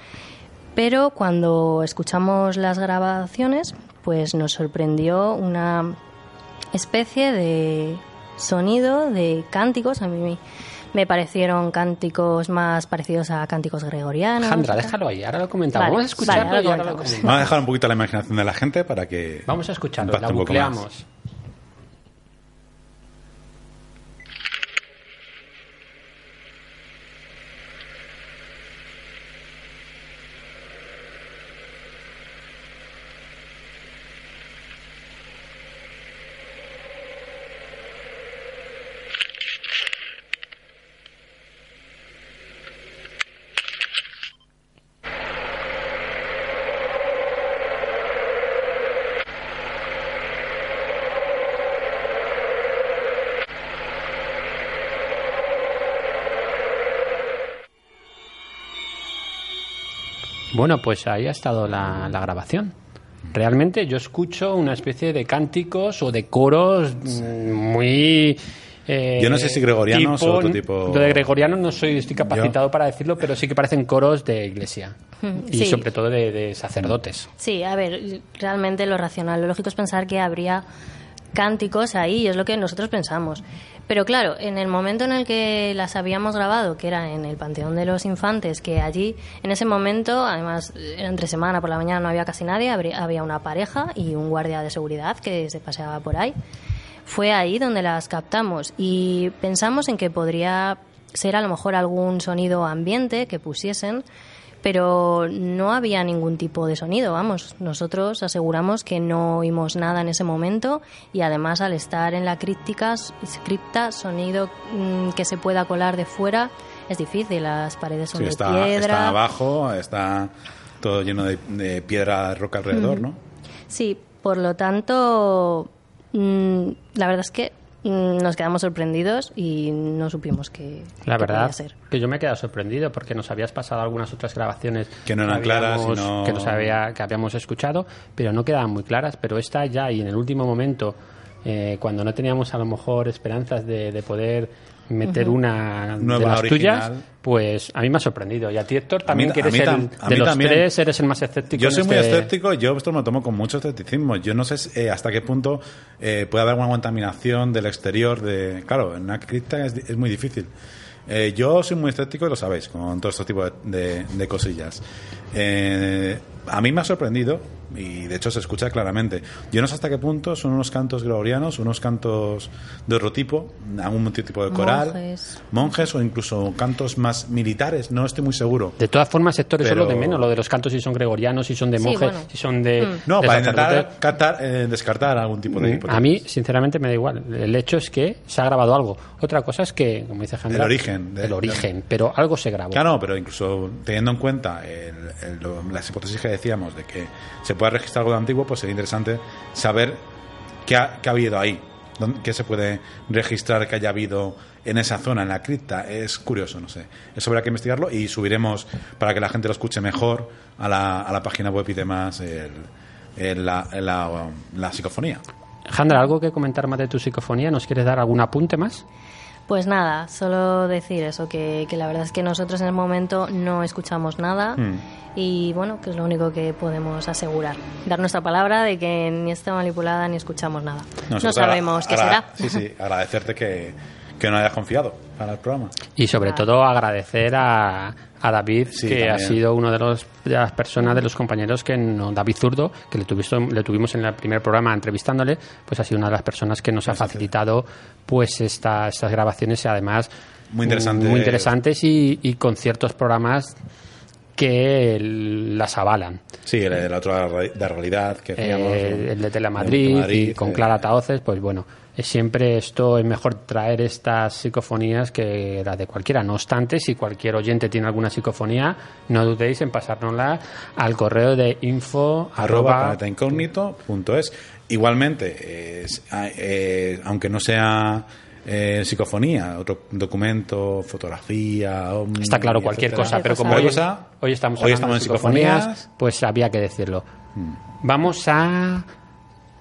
Pero cuando escuchamos las grabaciones, pues nos sorprendió una especie de sonido de cánticos. A mí me, parecieron cánticos más parecidos a cánticos gregorianos. Jandra, déjalo ahí, ahora lo comentamos. Vale, Vamos a escucharlo vale, ahora y ahora lo comentamos. Vamos a dejar un poquito la imaginación de la gente para que. Vamos a escucharlo, la bucleamos. Bueno, pues ahí ha estado la, la grabación. Realmente yo escucho una especie de cánticos o de coros mm, muy... eh, Yo no sé si gregorianos o otro tipo- Lo de gregoriano no soy estoy capacitado para decirlo, pero sí que parecen coros de iglesia. Y Sí. sobre todo de, de sacerdotes. Sí, a ver, realmente lo racional, lo lógico es pensar que habría cánticos ahí, y es lo que nosotros pensamos. Pero claro, en el momento en el que las habíamos grabado, que era en el Panteón de los Infantes, que allí, en ese momento, además, era entre semana, por la mañana no había casi nadie, había una pareja y un guardia de seguridad que se paseaba por ahí. Fue ahí donde las captamos y pensamos en que podría ser a lo mejor algún sonido ambiente que pusiesen, pero no había ningún tipo de sonido, vamos, nosotros aseguramos que no oímos nada en ese momento y además al estar en la críptica, cripta, sonido mm, que se pueda colar de fuera es difícil, las paredes son Sí, de está, piedra. está abajo, está todo lleno de, de piedra, roca alrededor, ¿no? Sí, por lo tanto, mm, la verdad es que mm, nos quedamos sorprendidos y no supimos que La que verdad podía ser. que yo me he quedado sorprendido porque nos habías pasado algunas otras grabaciones Que no eran claras y habíamos- no- que, nos había, que habíamos escuchado, pero no quedaban muy claras. Pero esta ya y en el último momento, eh, cuando no teníamos a lo mejor esperanzas de, de poder meter una de Nueva, las tuyas, pues a mí me ha sorprendido. Y a ti, Héctor, también A mí- que a eres mí el, tam- de los también. tres, eres el más escéptico. Yo soy muy este- escéptico, yo esto me lo tomo con mucho escepticismo. Yo no sé si, eh, hasta qué punto eh, puede haber una contaminación del exterior. de Claro, en una cripta es, es muy difícil. Eh, yo soy muy escéptico y lo sabéis, con todo este tipo de, de- de cosillas. Eh, a mí me ha sorprendido y de hecho se escucha claramente. Yo no sé hasta qué punto son unos cantos gregorianos, unos cantos de otro tipo, algún tipo de coral, Monjes. monjes o incluso cantos más militares, no estoy muy seguro. De todas formas, Héctor, eso es lo de Pero- menos. Lo de los cantos, si son gregorianos, si son de Sí, monjes, bueno. si son de. No, de para intentar captar, eh, descartar algún tipo de Mm. A mí, sinceramente, me da igual. El hecho es que se ha grabado algo. Otra cosa es que, como dice El origen de- el origen, pero algo se grabó. Claro, pero incluso teniendo en cuenta el- las hipótesis que decíamos de que se puede registrar algo de antiguo, pues sería interesante saber qué ha, qué ha habido ahí, dónde- qué se puede registrar que haya habido en esa zona, en la cripta. Es curioso, no sé. Eso habrá que investigarlo y subiremos para que la gente lo escuche mejor a la, a la página web y demás el- el- la, la- la psicofonía. Jandra, ¿algo que comentar más de tu psicofonía? ¿Nos quieres dar algún apunte más? Pues nada, solo decir eso, que, que la verdad es que nosotros en el momento no escuchamos nada Hmm. y bueno, que es lo único que podemos asegurar. Dar nuestra palabra de que ni está manipulada ni escuchamos nada. No, Nosotros sabemos qué será. Sí, sí, [LAUGHS] agradecerte que, que no hayas confiado para el programa. Y sobre todo agradecer a, a David, Sí, que ha sido uno de, los, de las personas, de los compañeros que, no, David Zurdo, que le, tuviste- le tuvimos en el primer programa entrevistándole, pues ha sido una de las personas que nos ha facilitado pues esta- estas grabaciones y además Muy interesantes. muy interesantes y, y con ciertos programas que las avalan. Sí, el, el otro de la realidad que hacíamos. Eh, el de Telemadrid, Telemadrid, y con Clara Taoces, pues bueno, siempre esto es mejor traer estas psicofonías que las de cualquiera. No obstante, si cualquier oyente tiene alguna psicofonía, no dudéis en pasárnosla al correo de info arroba arroba-. Igualmente, es- a- eh, aunque no sea eh, psicofonía, otro documento, fotografía, ovni, Está claro cualquier etcétera. cosa, pero como hoy, cosa, hoy estamos hoy hablando estamos de en psicofonías, psicofonías. pues había que decirlo. Vamos a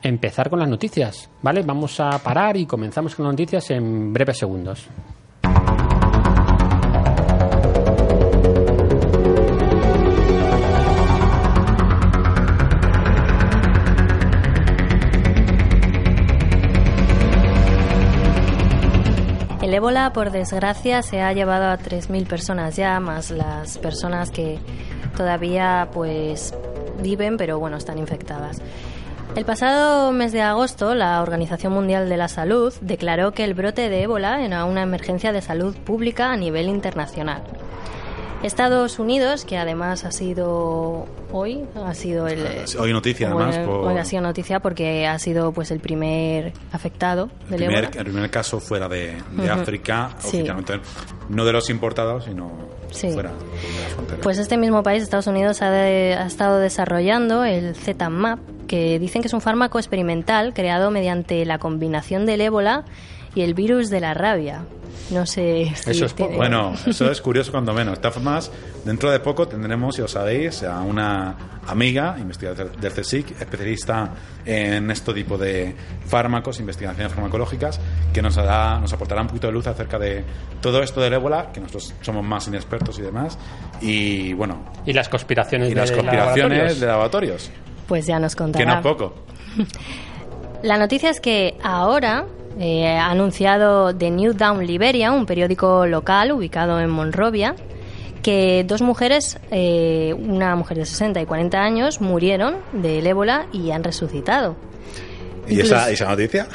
empezar con las noticias, ¿vale? Vamos a parar y comenzamos con las noticias en breves segundos. El ébola, por desgracia, se ha llevado a 3.000 personas ya, más las personas que todavía pues viven, pero bueno, están infectadas. El pasado mes de agosto, la Organización Mundial de la Salud declaró que el brote de ébola era una emergencia de salud pública a nivel internacional. Estados Unidos, que además ha sido hoy, ha sido el Hoy noticia, además, hoy- por- hoy ha sido noticia porque ha sido pues el primer afectado El del primer, ébola. el primer caso fuera de, de. África, Sí. no de los importados, sino Sí. fuera de la frontera. Pues este mismo país, Estados Unidos, ha, de- ha estado desarrollando el ZMAP, que dicen que es un fármaco experimental creado mediante la combinación del ébola y el virus de la rabia. No sé si Eso es tiene-. Bueno, [LAUGHS] eso es curioso cuando menos. De todas formas, dentro de poco tendremos, si os sabéis, a una amiga, investigadora del CSIC, especialista en este tipo de fármacos, investigaciones farmacológicas, que nos, hará, nos aportará un poquito de luz acerca de todo esto del ébola, que nosotros somos más inexpertos y demás. Y bueno, Y las conspiraciones y las de conspiraciones laboratorios. de laboratorios, Pues ya nos que contará. no es poco. [LAUGHS] La noticia es que ahora eh, ha anunciado The New Dawn Liberia, un periódico local ubicado en Monrovia, que dos mujeres, eh, una mujer de 60 y 40 años, murieron del ébola y han resucitado. ¿Y esa, Incluso- esa noticia?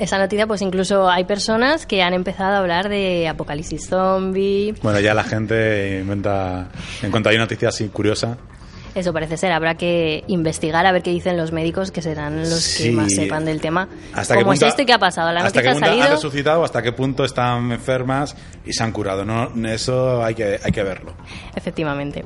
Esa noticia, pues incluso hay personas que han empezado a hablar de apocalipsis zombie. Bueno, ya la gente inventa. En cuanto hay noticia así curiosa, Eso parece ser. Habrá que investigar a ver qué dicen los médicos, que serán los Sí. que más sepan del tema. ¿Hasta qué ¿Cómo punto, es esto y qué ha pasado? La hasta qué ha punto han salido. resucitado, hasta qué punto están enfermas y se han curado. No, eso hay que, hay que verlo. Efectivamente.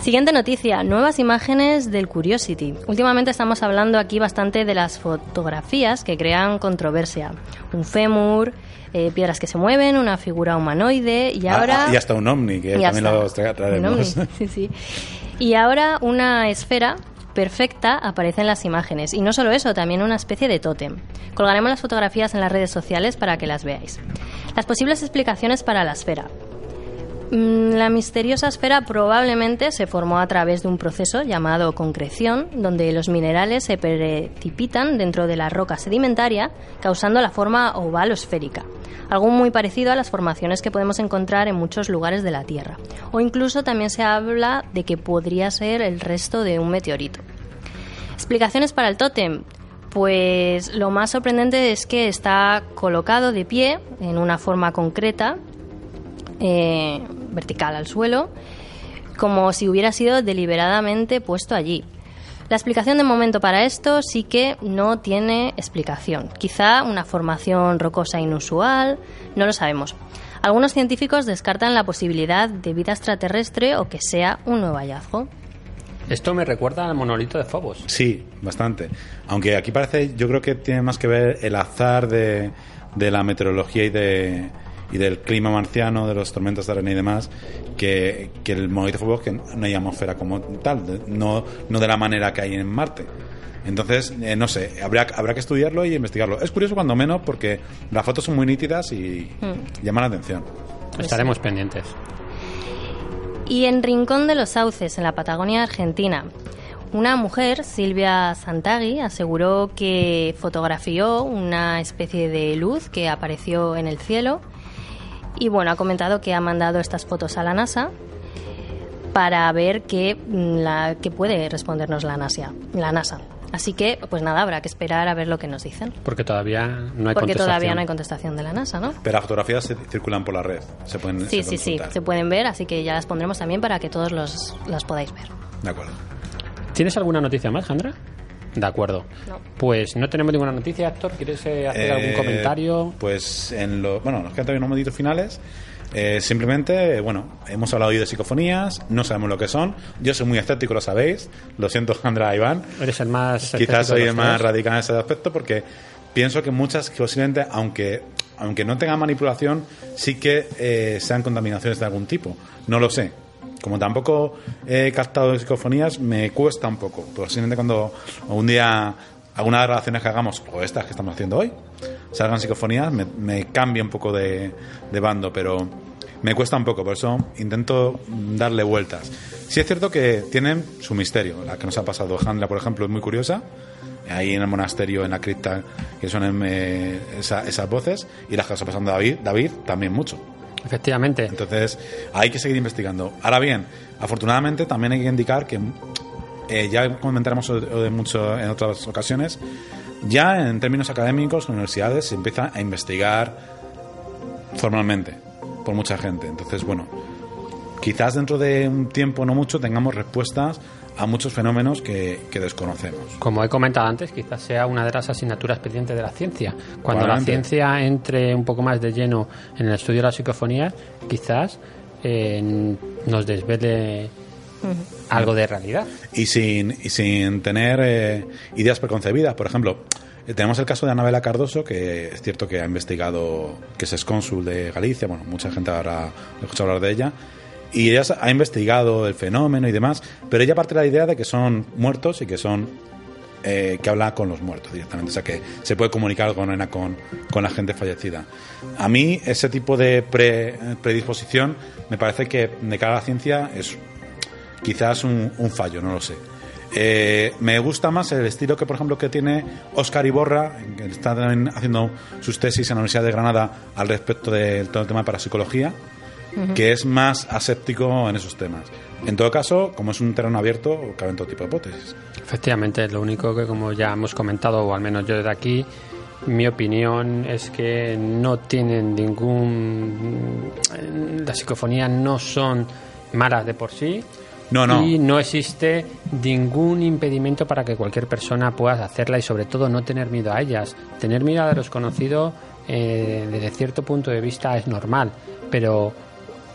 Siguiente noticia, nuevas imágenes del Curiosity. Últimamente estamos hablando aquí bastante de las fotografías que crean controversia. Un fémur, eh, piedras que se mueven, una figura humanoide y Ah, ahora... ah, y hasta un ovni, que también lo traeremos. sí, sí. [LAUGHS] Y ahora una esfera perfecta aparece en las imágenes. Y no solo eso, también una especie de tótem. Colgaremos las fotografías en las redes sociales para que las veáis. Las posibles explicaciones para la esfera. Mm, La misteriosa esfera probablemente se formó a través de un proceso llamado concreción, donde los minerales se precipitan dentro de la roca sedimentaria, causando la forma oval o esférica, algo muy parecido a las formaciones que podemos encontrar en muchos lugares de la Tierra. O incluso también se habla de que podría ser el resto de un meteorito. Explicaciones para el tótem. Pues lo más sorprendente es que está colocado de pie en una forma concreta eh, vertical al suelo, como si hubiera sido deliberadamente puesto allí. La explicación de momento para esto sí que no tiene explicación. Quizá una formación rocosa inusual, no lo sabemos. Algunos científicos descartan la posibilidad de vida extraterrestre o que sea un nuevo hallazgo. Esto me recuerda al monolito de Phobos. Sí, bastante. Aunque aquí parece, yo creo que tiene más que ver el azar de, de la meteorología y de y del clima marciano, de los tormentas de arena y demás, que, que el monolito de Phobos que no hay atmósfera como tal, de- no, no de la manera que hay en Marte. Entonces, eh, no sé, habrá, habrá que estudiarlo y investigarlo. Es curioso cuando menos porque las fotos son muy nítidas y llaman la atención. Estaremos pendientes. Y en Rincón de los Sauces, en la Patagonia Argentina, una mujer, Silvia Santagui, aseguró que fotografió una especie de luz que apareció en el cielo y bueno, ha comentado que ha mandado estas fotos a la NASA para ver qué, mm, la, qué puede respondernos la NASA. La NASA. Así que, pues nada, habrá que esperar a ver lo que nos dicen. Porque todavía no hay Porque contestación. todavía no hay contestación de la NASA, ¿no? Pero las fotografías se circulan por la red. Se pueden Sí, se sí, sí, se pueden ver, así que ya las pondremos también para que todos los, las podáis ver. De acuerdo. ¿Tienes alguna noticia más, Jandra? De acuerdo. No. Pues no tenemos ninguna noticia, Héctor. ¿Quieres eh, hacer algún Eh, comentario? Pues en lo, bueno, nos quedan todavía unos momentos finales. Eh, simplemente, bueno, hemos hablado hoy de psicofonías, no sabemos lo que son. Yo soy muy escéptico, lo sabéis. Lo siento, [LAUGHS] Jandra Iván. Eres el más. Quizás soy el más tres. radical en ese aspecto porque pienso que muchas, que posiblemente, aunque, aunque no tengan manipulación, sí que eh, sean contaminaciones de algún tipo. No lo sé. Como tampoco he captado psicofonías, me cuesta un poco. Posiblemente cuando un día algunas de las relaciones que hagamos, o estas que estamos haciendo hoy, salgan psicofonías, me, me cambia un poco de, de bando, pero me cuesta un poco, por eso intento darle vueltas. Sí es cierto que tienen su misterio. La que nos ha pasado Handla, por ejemplo, es muy curiosa. Ahí en el monasterio, en la cripta, que suenan eh, esa- esas voces. Y las que nos ha pasado David, David también mucho. Efectivamente. Entonces, hay que seguir investigando. Ahora bien, afortunadamente también hay que indicar que eh, ya comentaremos de, mucho en otras ocasiones, ya en términos académicos, universidades se empieza a investigar formalmente por mucha gente. Entonces, bueno, quizás dentro de un tiempo no mucho tengamos respuestas a muchos fenómenos que, que desconocemos. Como he comentado antes, quizás sea una de las asignaturas pendientes de la ciencia. Cuando la Probablemente. ciencia entre un poco más de lleno en el estudio de la psicofonía, quizás eh, nos desvele algo de realidad. y sin, y sin tener eh, ideas preconcebidas. Por ejemplo, eh, tenemos el caso de Anabela Cardoso, que es cierto que ha investigado, que es excónsul de Galicia, bueno, mucha gente habrá escuchado hablar de ella, y ella ha investigado el fenómeno y demás, pero ella parte de la idea de que son muertos y que son eh, que habla con los muertos directamente, o sea que se puede comunicar con, con, con la gente fallecida. A mí ese tipo de pre- predisposición me parece que de cara a la ciencia es quizás un, fallo, no lo sé. Eh, me gusta más el estilo que, por ejemplo, que tiene Oscar Iborra, que está haciendo sus tesis en la Universidad de Granada al respecto de todo el tema de parapsicología, que es más aséptico en esos temas. En todo caso, como es un terreno abierto, caben todo tipo de hipótesis. Efectivamente, lo único que, como ya hemos comentado, o al menos yo desde aquí, mi opinión es que no tienen ningún. Las psicofonías no son malas de por sí. No, no. Y no existe ningún impedimento para que cualquier persona pueda hacerla y, sobre todo, no tener miedo a ellas. Tener miedo a lo desconocido, eh, desde cierto punto de vista, es normal, pero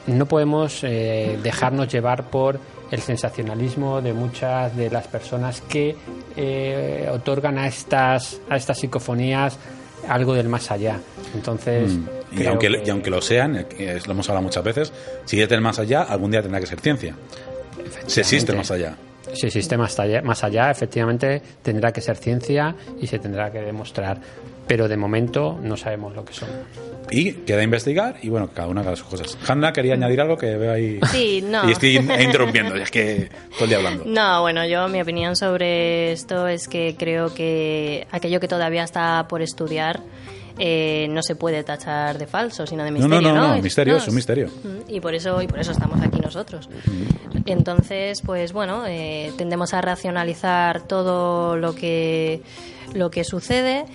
no podemos eh, dejarnos llevar por el sensacionalismo de muchas de las personas que eh, otorgan a estas a estas psicofonías algo del más allá. Entonces, Mm. Y aunque, que- y aunque lo sean, eh, lo hemos hablado muchas veces, si es del más allá, algún día tendrá que ser ciencia. Si existe más allá. si existe más allá, más allá, efectivamente tendrá que ser ciencia y se tendrá que demostrar. Pero de momento no sabemos lo que son. Y queda investigar y bueno, cada una haga sus cosas. Hanna quería añadir algo que veo ahí. Sí, no. [LAUGHS] Y estoy in- interrumpiendo, y es que todo el día hablando. No, bueno, yo mi opinión sobre esto es que creo que aquello que todavía está por estudiar eh, no se puede tachar de falso, sino de No, no, misterio, no, ¿no? no, misterio, es un misterio. Mm, Y por eso y por eso estamos aquí nosotros. Entonces, pues bueno, eh, tendemos a racionalizar todo lo que lo que sucede.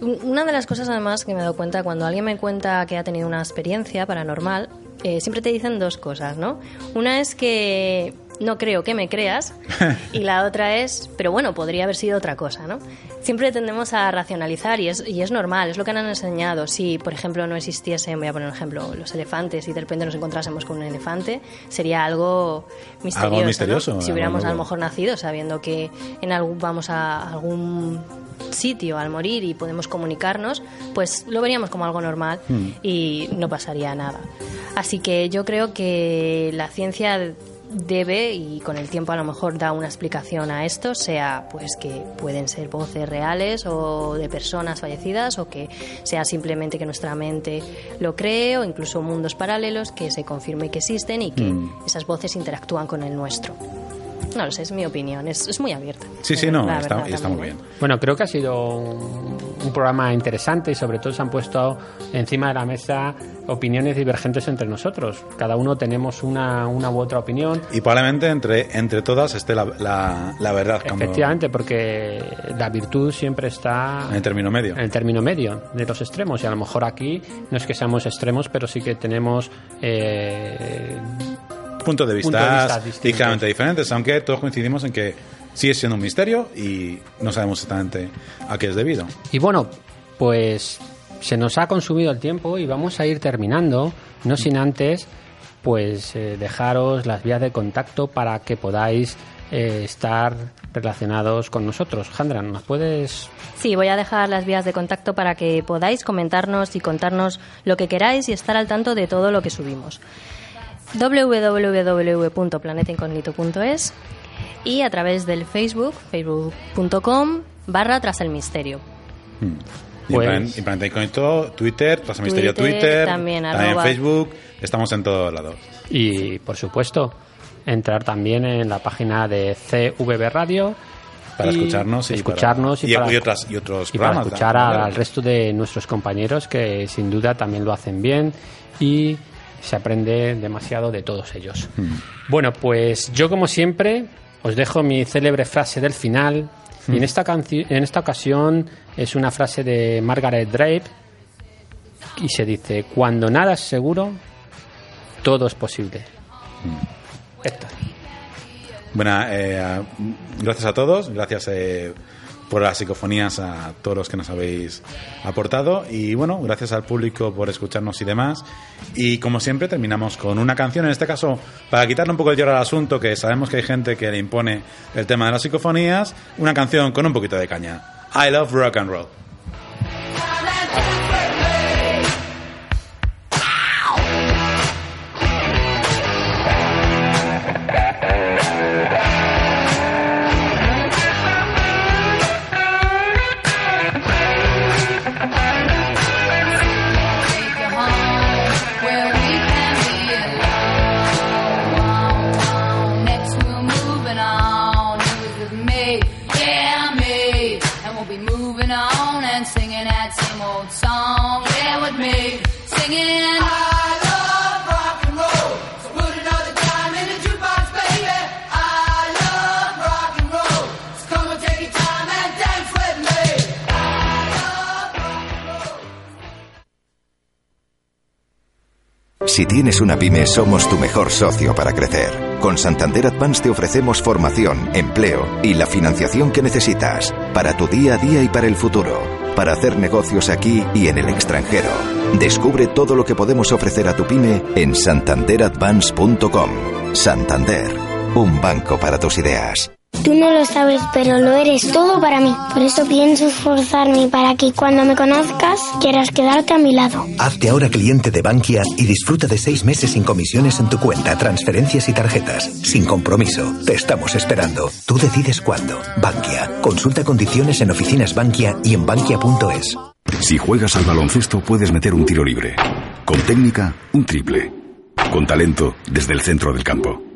Un- Una de las cosas además que me he dado cuenta cuando alguien me cuenta que ha tenido una experiencia paranormal, eh, siempre te dicen dos cosas, ¿no? Una es que no creo que me creas [LAUGHS] y la otra es, pero bueno, podría haber sido otra cosa, ¿no? Siempre tendemos a racionalizar y es, y es normal, es lo que han enseñado. Si, por ejemplo, no existiesen, voy a poner un ejemplo, los elefantes y de repente nos encontrásemos con un elefante, sería algo misterioso. ¿no? misterioso, Si algo hubiéramos a lo mejor nacido sabiendo que en algún, vamos a algún sitio al morir y podemos comunicarnos, pues lo veríamos como algo normal Hmm. y no pasaría nada. Así que yo creo que la ciencia debe y con el tiempo a lo mejor da una explicación a esto, sea pues que pueden ser voces reales o de personas fallecidas o que sea simplemente que nuestra mente lo cree o incluso mundos paralelos que se confirme que existen y que Mm. esas voces interactúan con el nuestro. No lo sé, es mi opinión, es, es muy abierta. Sí, sí, no, verdad está, está también, muy ¿eh? bien. Bueno, creo que ha sido un, un programa interesante y sobre todo se han puesto encima de la mesa opiniones divergentes entre nosotros. Cada uno tenemos una, una u otra opinión. Y probablemente entre, entre todas esté la, la, la verdad. Efectivamente, porque la virtud siempre está En el término medio. en el término medio de los extremos. Y a lo mejor aquí no es que seamos extremos, pero sí que tenemos eh, puntos de vista, de ligeramente diferentes, aunque todos coincidimos en que sigue siendo un misterio y no sabemos exactamente a qué es debido. Y bueno, pues se nos ha consumido el tiempo y vamos a ir terminando, no sin antes, pues eh, dejaros las vías de contacto para que podáis eh, estar relacionados con nosotros. Jandra, ¿nos puedes Sí, voy a dejar las vías de contacto para que podáis comentarnos y contarnos lo que queráis y estar al tanto de todo lo que subimos. www.planetaincognito.es y a través del Facebook, facebook.com barra tras el misterio. Y Pues- plan- y Planeta Incógnito, Twitter, Tras el Misterio Twitter, Twitter, también, arroba. Facebook, estamos en todos lados. Y, por supuesto, entrar también en la página de CVB Radio. Para y escucharnos y escucharnos para- y, para, y otras- y otros y para programas, escuchar claro. al resto de nuestros compañeros que sin duda también lo hacen bien y se aprende demasiado de todos ellos. Hmm. Bueno, pues yo como siempre os dejo mi célebre frase del final y en Hmm. esta, en esta ocasión es una frase de Margaret Drape y se dice, cuando nada es seguro, todo es posible. Hmm. Héctor. Bueno, eh, a- gracias a todos, gracias eh, por las psicofonías a todos los que nos habéis aportado y bueno, gracias al público por escucharnos y demás. Y como siempre terminamos con una canción, en este caso para quitarle un poco el lloro al asunto, que sabemos que hay gente que le impone el tema de las psicofonías, una canción con un poquito de caña. I love rock and roll. Tienes una pyme, somos tu mejor socio para crecer. Con Santander Advance te ofrecemos formación, empleo y la financiación que necesitas para tu día a día y para el futuro, para hacer negocios aquí y en el extranjero. Descubre todo lo que podemos ofrecer a tu pyme en santanderadvance.com. Santander, un banco para tus ideas. Tú no lo sabes, pero lo eres todo para mí. Por eso pienso esforzarme para que cuando me conozcas quieras quedarte a mi lado. Hazte ahora cliente de Bankia y disfruta de seis meses sin comisiones en tu cuenta, transferencias y tarjetas. Sin compromiso. Te estamos esperando. Tú decides cuándo. Bankia. Consulta condiciones en oficinas Bankia y en bankia.es. Si juegas al baloncesto puedes meter un tiro libre. Con técnica, un triple. Con talento, desde el centro del campo.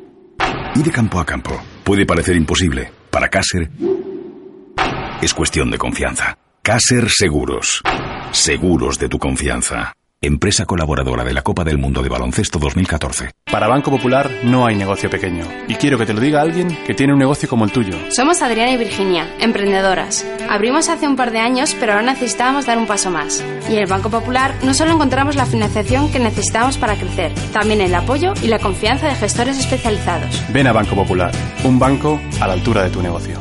Y de campo a campo. Puede parecer imposible. Para Caser es cuestión de confianza. Caser Seguros. Seguros de tu confianza. Empresa colaboradora de la Copa del Mundo de Baloncesto 2014. Para Banco Popular no hay negocio pequeño. Y quiero que te lo diga alguien que tiene un negocio como el tuyo. Somos Adriana y Virginia, emprendedoras. Abrimos hace un par de años, pero ahora necesitábamos dar un paso más. Y en el Banco Popular no solo encontramos la financiación que necesitamos para crecer, también el apoyo y la confianza de gestores especializados. Ven a Banco Popular, un banco a la altura de tu negocio.